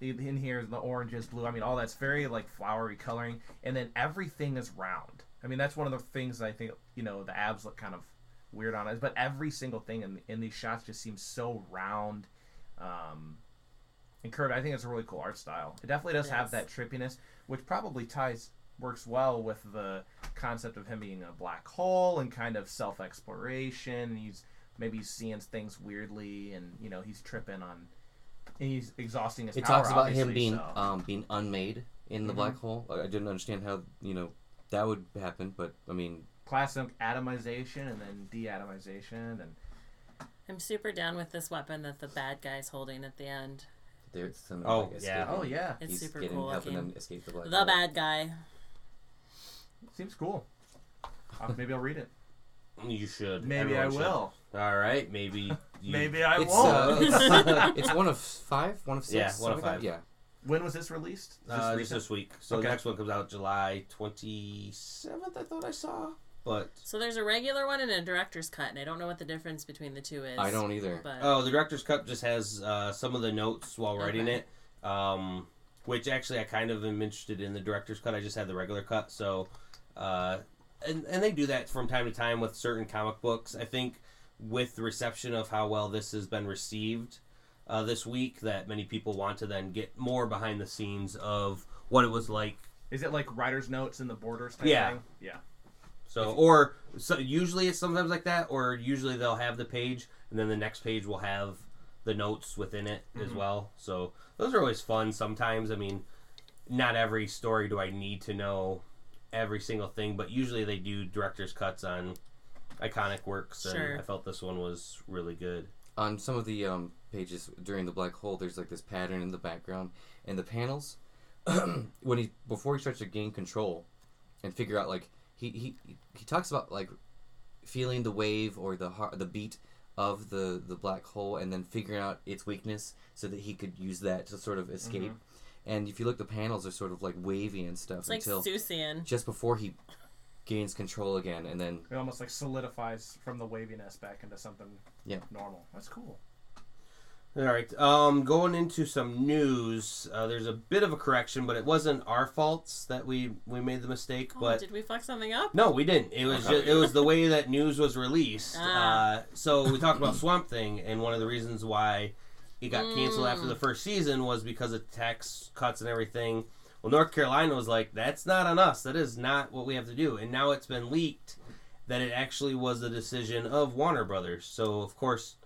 in in here the oranges, blue. I mean, all that's very like flowery coloring, and then everything is round. I mean, that's one of the things I think you know the abs look kind of weird on it, but every single thing in in these shots just seems so round. Um, and curved. I think it's a really cool art style. It definitely does have that trippiness, which probably ties works well with the concept of him being a black hole and kind of self exploration. He's maybe seeing things weirdly, and you know he's tripping on. And he's exhausting his It power. talks about him being so. um, being unmade in the Mhm. black hole. I I didn't understand how you know that would happen, but I mean, classic atomization and then deatomization and I'm super down with this weapon that the bad guy's holding at the end. There's some. Oh, like, yeah. escaping. oh yeah, It's He's super getting cool helping looking. them escape the black The hole. bad guy. seems cool. Uh, maybe I'll read it. You should. Maybe I Everyone should. will. All right, maybe. You, Maybe I It's, won't. uh, it's, it's one of five, one of six. Yeah, one of something like five. Yeah, when was this released? Is this Uh, this week. So Okay. the next one comes out July twenty seventh. I thought I saw, but So there's a regular one and a director's cut, and I don't know what the difference between the two is. I don't either. But oh, the director's cut just has uh, some of the notes while writing Okay. it. Um, which actually I kind of am interested in the director's cut. I just had the regular cut, so uh, and and they do that from time to time with certain comic books. I think with the reception of how well this has been received uh, this week, that many people want to then get more behind the scenes of what it was like Is it like writer's notes in the borders type Yeah. thing? Yeah. So or so usually it's sometimes like that, or usually they'll have the page and then the next page will have the notes within it as Mhm. well. So those are always fun. Sometimes I mean, not every story do I need to know every single thing, but usually they do director's cuts on iconic works, and Sure. I felt this one was really good. on some of the um, pages during the black hole, there's like this pattern in the background, and the panels when he before he starts to gain control and figure out like he he he talks about like feeling the wave or the heart, the beat of the the black hole, and then figuring out its weakness so that he could use that to sort of escape. Mm-hmm. And if you look, the panels are sort of like wavy and stuff it's like until just before he gains control again, and then It almost like solidifies from the waviness back into something Yeah. normal. That's cool. All right. Um, going into some news, uh, there's a bit of a correction, but it wasn't our faults that we we made the mistake. Oh, but did we fuck something up? no, we didn't. It was just, it was the way that news was released. Ah. Uh, so we talked about Swamp Thing, and one of the reasons why it got canceled after the first season was because of tax cuts and everything. Well, North Carolina was like, "That's not on us. That is not what we have to do." And now it's been leaked that it actually was the decision of Warner Brothers. So of course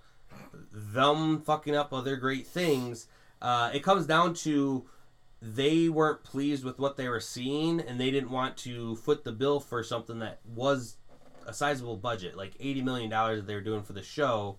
them fucking up other great things. Uh, it comes down to they weren't pleased with what they were seeing, and they didn't want to foot the bill for something that was a sizable budget, like eighty million dollars that they were doing for the show.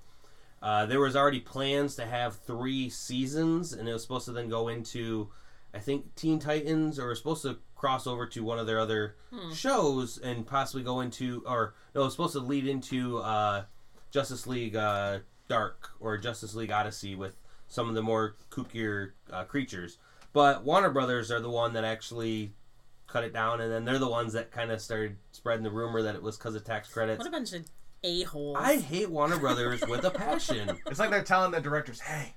Uh, there was already plans to have three seasons, and it was supposed to then go into, I think, Teen Titans, or it was supposed to cross over to one of their other shows and possibly go into, or no, it was supposed to lead into uh, Justice League uh, Dark or Justice League Odyssey with some of the more kookier uh, creatures. But Warner Brothers are the one that actually cut it down, and then they're the ones that kind of started spreading the rumor that it was because of tax credits. What a bunch of a holes. I hate Warner Brothers with a passion. It's like they're telling the directors, "Hey,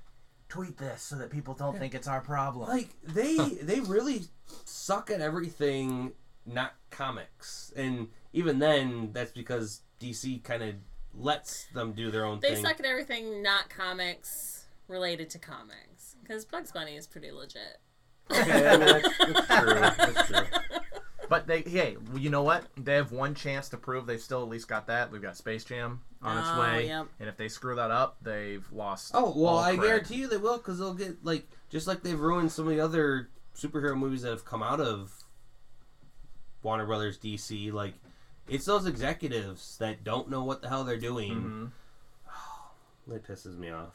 tweet this so that people don't think it's our problem." Like they they really suck at everything not comics. And even then that's because DC kind of lets them do their own They thing. They suck at everything not comics related to comics. Because Bugs Bunny is pretty legit. Okay, I mean, that's, that's true. That's true. But they they hey, you know what? They have one chance to prove they've still at least got that. We've got Space Jam on its Oh, way, yep. and if they screw that up, they've lost. Oh well, all I cred. guarantee you they will because they'll get like just like they've ruined some of the other superhero movies that have come out of Warner Brothers DC. Like it's those executives that don't know what the hell they're doing. Mhm. That pisses me off.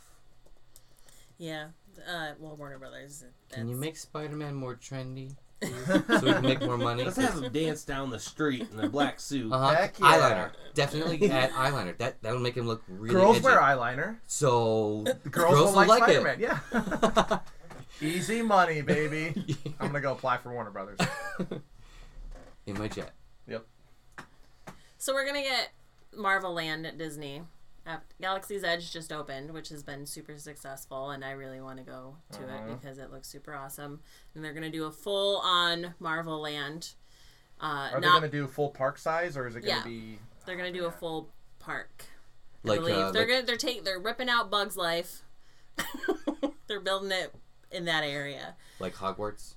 Yeah. Uh, well, Warner Brothers. Can you make Spider-Man more trendy, so we can make more money? Let's have him dance down the street in a black suit. Uh-huh. Heck yeah. Eyeliner, definitely add eyeliner. That that'll make him look really Girls edgy. wear eyeliner. So The girls, will like, like Spider-Man. it. Yeah. Easy money, baby. I'm gonna go apply for Warner Brothers. In my jet. Yep. So we're gonna get Marvel Land at Disney. Uh, Galaxy's Edge just opened, which has been super successful, and I really want to go to Uh-huh. it because it looks super awesome. And they're gonna do a full-on Marvel Land. Uh, Are they gonna do full park size, or is it gonna Yeah. be? they're gonna do a full park. I Like, believe uh, they're like- gonna they're take they're ripping out Bugs Life. they're building it in that area. Like Hogwarts.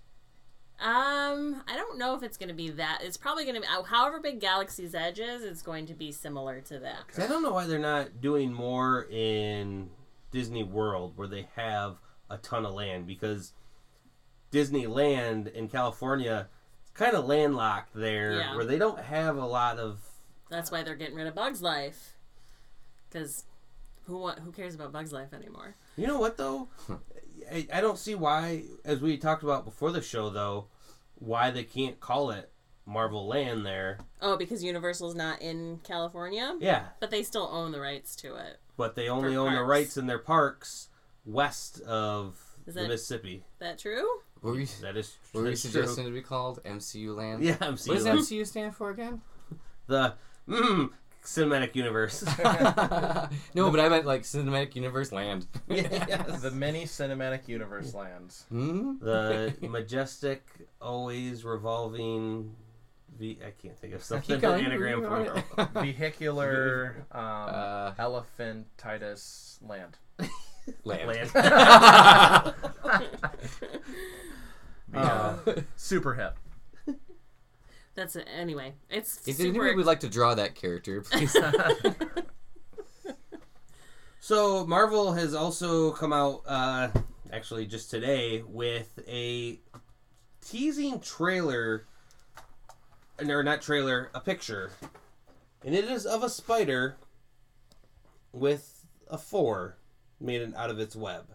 Um, I don't know if it's gonna be that. It's probably gonna be uh, however big Galaxy's Edge is. It's going to be similar to that. 'Cause I don't know why they're not doing more in Disney World where they have a ton of land because Disneyland in California is kind of landlocked there Yeah. where they don't have a lot of That's why they're getting rid of Bugs Life. Because who who cares about Bugs Life anymore? You know what though? I, I don't see why, as we talked about before the show, though, why they can't call it Marvel Land there. Oh, because Universal's not in California, Yeah, but they still own the rights to it. but they only For own the rights in their parks west of Is the Mississippi. That true? What were you, That is, what were you that's true. suggesting to be called? MCU Land? Yeah, I'm seeing What does like MCU stand for again? the mm, cinematic universe. no, but I meant like Cinematic Universe Land. yes. The many cinematic universe lands. Hmm? The majestic, always revolving. V. I can't think of something. Keep going. Anagram for going. it. Vehicular um, Uh, elephantitis land. Land. Land. Uh, super hip. That's it. Anyway, it's If super. anybody would like to draw that character, please. So Marvel has also come out, uh, actually just today, with a teasing trailer, or not trailer, a picture, and it is of a spider with a four made out of its web.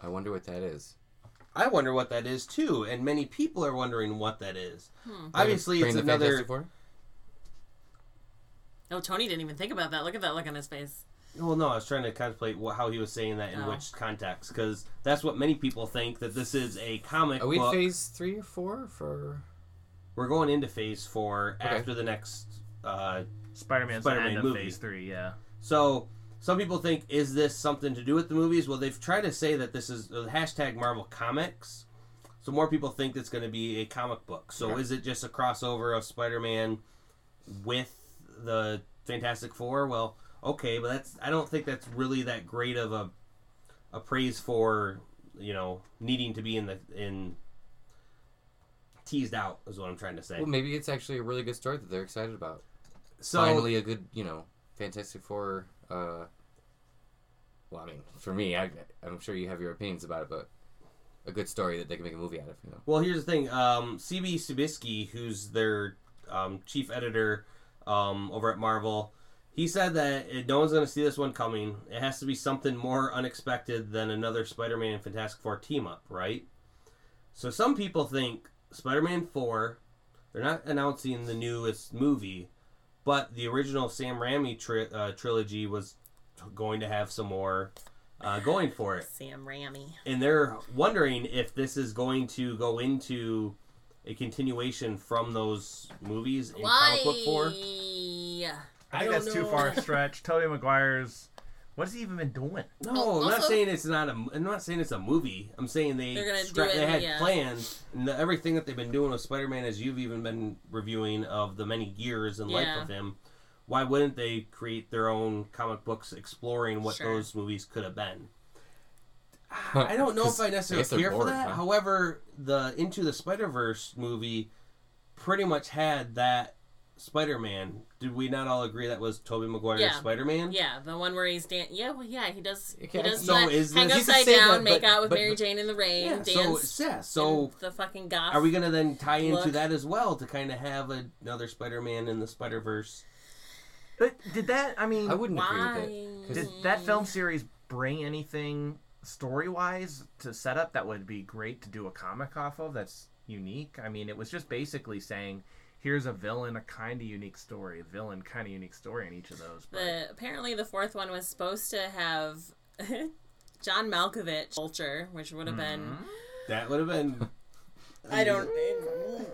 I wonder what that is. I wonder what that is too, and many people are wondering what that is. Hmm. Obviously, Bring it's the another. Fantastic Four? oh, Tony didn't even think about that. Look at that look on his face. Well, no, I was trying to contemplate wh- how he was saying that in Oh. which context, because that's what many people think that this is a comic Are we book. phase three or four for? We're going into phase four Okay. after the next. Uh, Spider-Man's Spider-Man the end movie. of Phase Three. Yeah. so some people think is this something to do with the movies? Well, they've tried to say that this is uh, hashtag Marvel Comics. So more people think it's going to be a comic book. So Okay. is it just a crossover of Spider-Man with the Fantastic Four? Well, okay, but that's I don't think that's really that great of a a praise for you know needing to be in the in teased out is what I'm trying to say. Well, maybe it's actually a really good story that they're excited about. So Finally, a good, you know, Fantastic Four. Uh, well, I mean, for me, I, I'm sure you have your opinions about it, but a good story that they can make a movie out of. You know. Well, here's the thing. Um, CB Cebulski, who's their um, chief editor um, over at Marvel, he said that it, no one's going to see this one coming. It has to be something more unexpected than another Spider-Man and Fantastic Four team up, right? So some people think Spider-Man Four. They're not announcing the newest movie, but the original Sam Raimi tri- uh, trilogy was going to have some more uh, going for it Sam Raimi. and they're wondering if this is going to go into a continuation from those movies in Why? comic book form. I think don't that's too far a stretch. Tobey Maguire's. What has he even been doing? No, Oh, I'm not also- saying it's not a. I'm not saying it's a movie. I'm saying they They're gonna stra- do it, they had yeah. plans and the, everything that they've been doing with Spider-Man, as you've even been reviewing of the many years in life Yeah. of him. Why wouldn't they create their own comic books exploring what Sure. those movies could have been? I don't know if I I necessarily guess they're care for bored, that. huh? However, the Into the Spider Verse movie pretty much had that Spider-Man. Did we not all agree that was Tobey Maguire's Yeah. Spider-Man? Yeah, the one where he's dan- Yeah, well, yeah, he does. Okay, He does so that is hang this- You could upside say down, that, make but- out with but- Mary Jane in the rain, Yeah, so dance. yeah, so in the fucking goth. are we gonna then tie into Look. that as well to kind of have another Spider-Man in the Spider-Verse? But did that? I mean, I wouldn't agree with it. 'cause did that film series bring anything story wise to set up that would be great to do a comic off of? That's unique. I mean, it was just basically saying. Here's a villain, a kind of unique story. A villain, kind of unique story in each of those. But The apparently the fourth one was supposed to have John Malkovich Vulture, which would have been Mm-hmm. That would have been. I don't. It,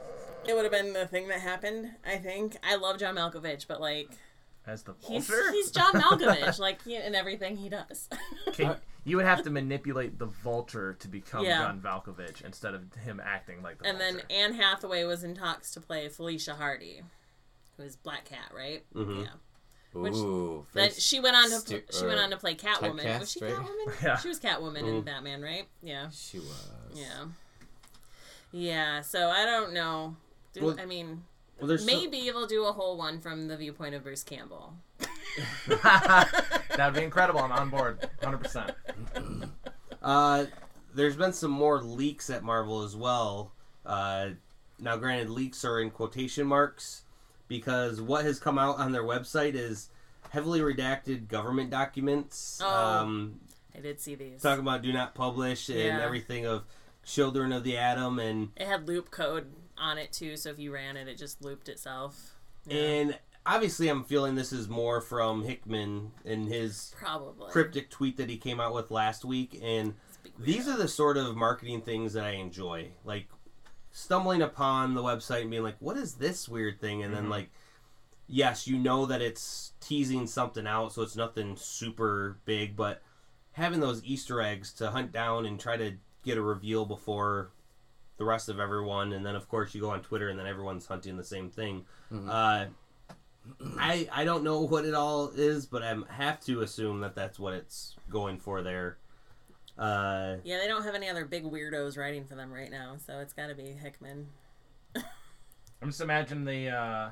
it would have been the thing that happened. I think I love John Malkovich, but like as the he's vulture, he's John Malkovich, like yeah, in everything he does. Okay, you would have to manipulate the vulture to become Yeah. John Malkovich instead of him acting like the and then. Anne Hathaway was in talks to play Felicia Hardy, who is Black Cat, right? Mhm. Yeah. Which- Ooh, Then very she went on to stu- she went on to play Catwoman. Was she right? Catwoman? Yeah. She was Catwoman in Mm. Batman, right? Yeah. She was. Yeah. Yeah. So I don't know. Do, Well, I mean, Well, there's so- maybe they'll do a whole one from the viewpoint of Bruce Campbell. that would be incredible. I'm on board, 100. percent Uh, there's been some more leaks at Marvel as well. Uh, now, granted, leaks are in quotation marks because what has come out on their website is heavily redacted government documents. Oh. Um, I did see these. talking about do not publish and Yeah. everything of Children of the Atom and It had loop code on it too, so if you ran it, it just looped itself. Yeah. and obviously I'm feeling this is more from Hickman and his Probably. cryptic tweet that he came out with last week and It's a big these are the sort of marketing things that I enjoy. Like stumbling upon the website and being like, "What is this weird thing?" And then Mhm. like, yes, you know that it's teasing something out, so it's nothing super big, but having those Easter eggs to hunt down and try to get a reveal before the rest of everyone, and then of course you go on Twitter and then everyone's hunting the same thing. Mhm. Uh, I I don't know what it all is, but I have to assume that that's what it's going for there. Uh, Yeah, they don't have any other big weirdos writing for them right now, so it's got to be Hickman. I'm just imagining the uh,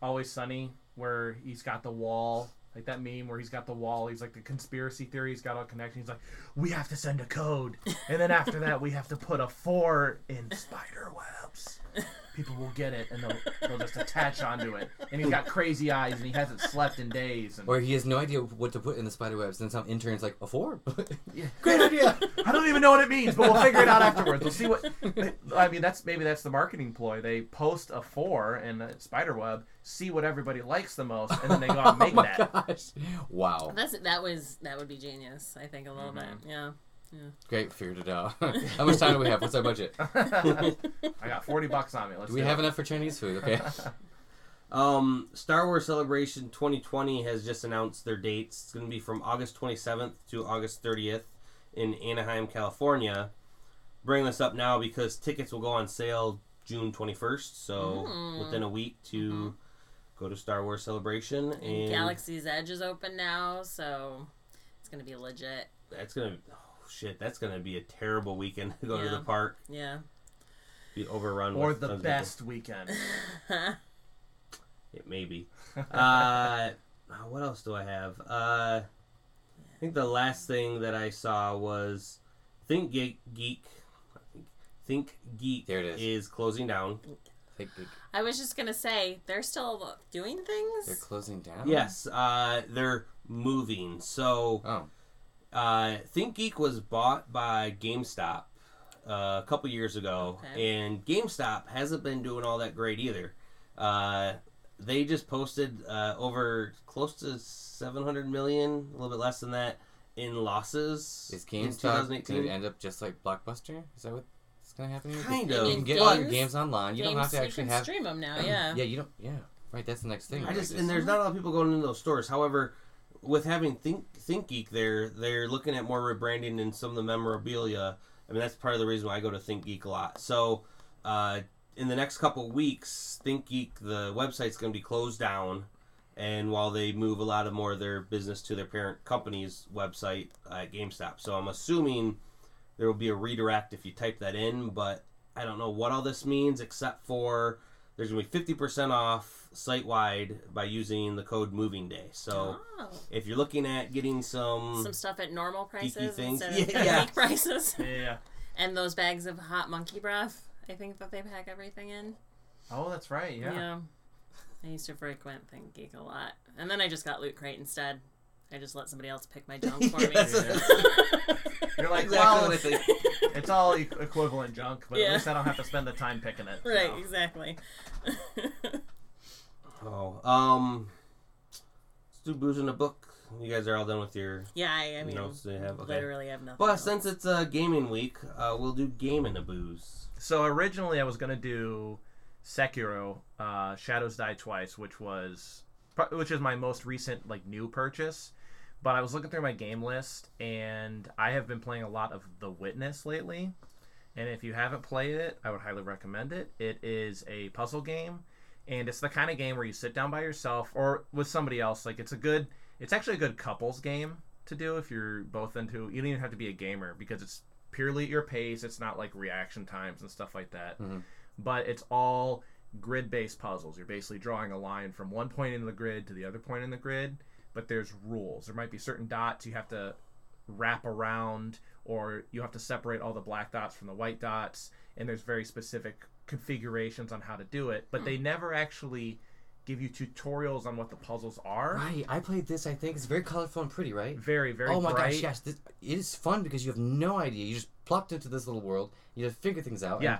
Always Sunny where he's got the wall, like that meme where he's got the wall. He's like the conspiracy theory. He's got all connections. He's like, we have to send a code, and then after that, we have to put a four in spider webs. People will get it, and they'll, they'll just attach onto it. And he's got crazy eyes, and he hasn't slept in days. And Or he has no idea what to put in the spider webs, and some intern's like, a four? Yeah. Great idea! I don't even know what it means, but we'll figure it out afterwards. We'll see what. I mean, that's maybe that's the marketing ploy. They post a four in a spider web, see what everybody likes the most, and then they go out and make oh my that. gosh. Wow. That's that was that would be genius. I think a little Mhm. bit. Yeah. Great, figured it out. How much time do we have? What's our budget? I got forty bucks on me. Let's Do we do have it. enough for Chinese food? Okay. Um, Star Wars Celebration 2020 has just announced their dates. It's going to be from August 27th to August 30th in Anaheim, California. Bring this up now because tickets will go on sale June 21st, so Mm. within a week to go to Star Wars Celebration And and Galaxy's Edge is open now, so it's gonna be legit. that's going to oh shit, that's going to be a terrible weekend to go to the park. Yeah. Be overrun or with the tons of best weekend. It may be. uh, what else do I have? Uh, I think the last thing that I saw was Think Geek. Geek think, Think Geek There it is. is closing down. Think they- I was just gonna say they're still doing things. They're closing down? Yes, uh, they're moving. So Oh. Uh, Think Geek was bought by GameStop uh, a couple years ago, Okay. and GameStop hasn't been doing all that great either. Uh, they just posted uh, over close to 700 million, a little bit less than that, in losses Is GameStop going to end up just like Blockbuster? Is that what's going to happen here? Kind You of. You can get all your games? games online. You don't have to actually you can have. stream them now. Yeah. Yeah, you don't. Yeah, right. That's the next thing. I right? just and there's not a lot of people going into those stores. However, with having Think ThinkGeek there, they're looking at more rebranding and some of the memorabilia. I mean, that's part of the reason why I go to Think Geek a lot. So, uh, in the next couple weeks, Think Geek the website's going to be closed down, and while they move a lot of more of their business to their parent company's website at GameStop, so I'm assuming there will be a redirect if you type that in, but I don't know what all this means except for there's gonna be fifty percent off site wide by using the code Moving Day. So Oh. if you're looking at getting some, Some stuff at normal prices things. instead of Yeah, yeah, yeah. prices. Yeah. and those bags of hot monkey breath, I think that they pack everything in. Oh, that's right. Yeah. I used to frequent Think Geek a lot. And then I just got Loot Crate instead. I just let somebody else pick my junk for me. That's- You're like, exactly well, what I it's all e- equivalent junk, but Yeah. at least I don't have to spend the time picking it. right, so. exactly. Oh, um, let's do booze in a book. You guys are all done with your yeah, I, I mean, notes they have. Okay. literally have nothing. But else. since it's a gaming week, uh, we'll do game in a booze. So originally I was gonna do Sekiro, uh, Shadows Die Twice, which was which is my most recent like new purchase. But I was looking through my game list, and I have been playing a lot of The Witness lately. And if you haven't played it, I would highly recommend it. It is a puzzle game, and it's the kind of game where you sit down by yourself or with somebody else. Like it's a good, it's actually a good couples game to do if you're both into. You don't even have to be a gamer because it's purely at your pace. It's not like reaction times and stuff like that. Mhm. But it's all grid-based puzzles. You're basically drawing a line from one point in the grid to the other point in the grid. But there's rules. There might be certain dots you have to wrap around, or you have to separate all the black dots from the white dots. And there's very specific configurations on how to do it. But they hmm. never actually give you tutorials on what the puzzles are. Right, I played this. I think it's very colorful and pretty, right? Very, very oh my bright. gosh, yes, this, it is fun because you have no idea. You just plopped into this little world. You have to figure things out. and Yeah.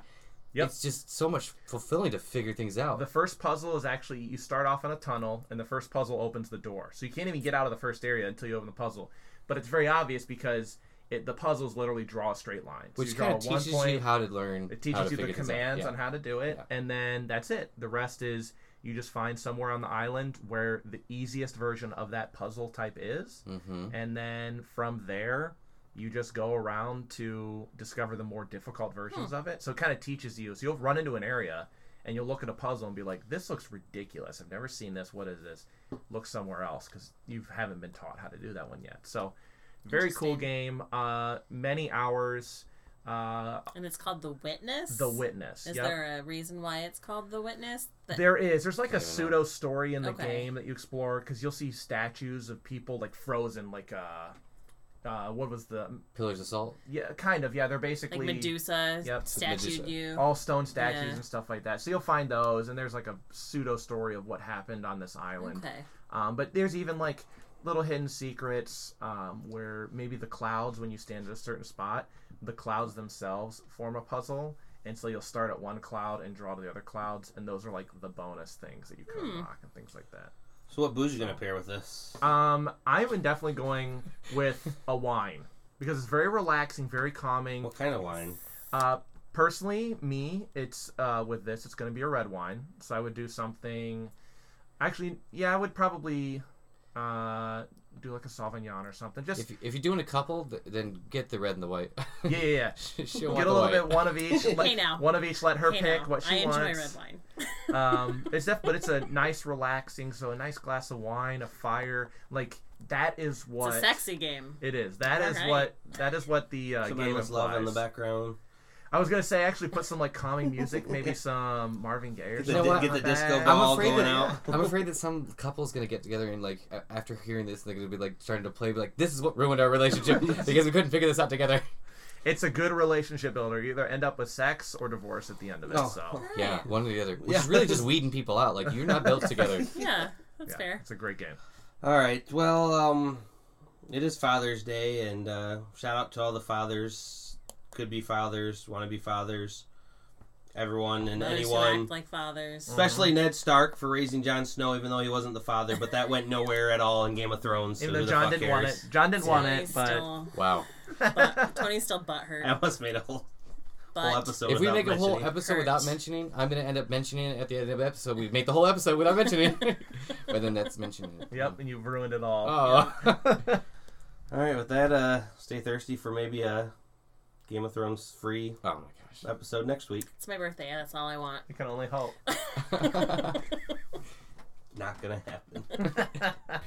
Yep. It's just so much fulfilling to figure things out. The first puzzle is actually you start off in a tunnel, and the first puzzle opens the door. So you can't even get out of the first area until you open the puzzle. But it's very obvious because it, the puzzles literally draw a straight line. So which kind of one teaches point, you how to learn. it teaches you the figure things out. commands Yeah. on how to do it, Yeah. and then that's it. The rest is you just find somewhere on the island where the easiest version of that puzzle type is, Mhm. and then from there you just go around to discover the more difficult versions of it. So it kind of teaches you. So you'll run into an area and you'll look at a puzzle and be like, "This looks ridiculous. I've never seen this. What is this?" Look somewhere else because you haven't been taught how to do that one yet. So very cool game. Uh, many hours. Uh, and it's called The Witness. the Witness. Is Yep. there a reason why it's called The Witness? That- There is. There's like a Don't even know. pseudo story in the Okay. game that you explore because you'll see statues of people like frozen, like uh, uh, what was the Pillars of Salt. yeah, kind of yeah. They're basically like Medusa Yep. statued Medusa. you. all stone statues Yeah. and stuff like that. So you'll find those, and there's like a pseudo story of what happened on this island. Okay. Um, but there's even like little hidden secrets um, where maybe the clouds, when you stand at a certain spot, the clouds themselves form a puzzle. And so you'll start at one cloud and draw to the other clouds, and those are like the bonus things that you can Hmm. unlock and things like that. So what booze you gonna pair with this? Um, I'm definitely going with a wine because it's very relaxing, very calming. What kind of wine? Uh, personally, me, it's uh, with this, it's going to be a red wine. So I would do something. Actually, yeah, I would probably uh, do like a Sauvignon or something. Just If, if you're doing a couple, th- then get the red and the white. yeah, yeah, yeah. She'll Get a little white. bit one of each. Let, Hey, now. One of each. Let her Hey, pick now, what she I enjoy wants. red wine. um, it's def- but it's a nice, relaxing. So a nice glass of wine, a fire, like that is what It's a sexy game. It is. That is Alright. what. That is what the uh, Some game endless love in the background. I was gonna say actually put some like calming music, maybe some Marvin Gaye or Get the, You know something. what? get the disco that. I'm ball afraid going that out. I'm afraid that some couple's gonna get together and like a- after hearing this, they're gonna be like starting to play, be like, "This is what ruined our relationship because we couldn't figure this out together." It's a good relationship builder. You either end up with sex or divorce at the end of it. Oh. So Yeah, one or the other. Which Yeah. is really just weeding people out. Like you're not built together. Yeah, that's yeah, fair. it's a great game. All right. Well, um, it is Father's Day, and uh, shout out to all the fathers, could be fathers, want to be fathers, everyone and Mothers who anyone. act like fathers. Especially Ned Stark for raising Jon Snow, even though he wasn't the father. But that went nowhere at all in Game of Thrones. Even who though John didn't want it. John didn't want it, but still, Wow. but Tony's still butthurt. I almost made a whole, whole episode. If we make a whole mentioning- episode without mentioning, I'm gonna end up mentioning it at the end of the episode. We make the whole episode without mentioning it, but then that's mentioning it. yep, and you've ruined it all. Oh. All right, with that, uh, stay thirsty for maybe a Game of Thrones free oh my gosh. episode next week. it's my birthday. That's all I want. you can only hope. Not gonna happen.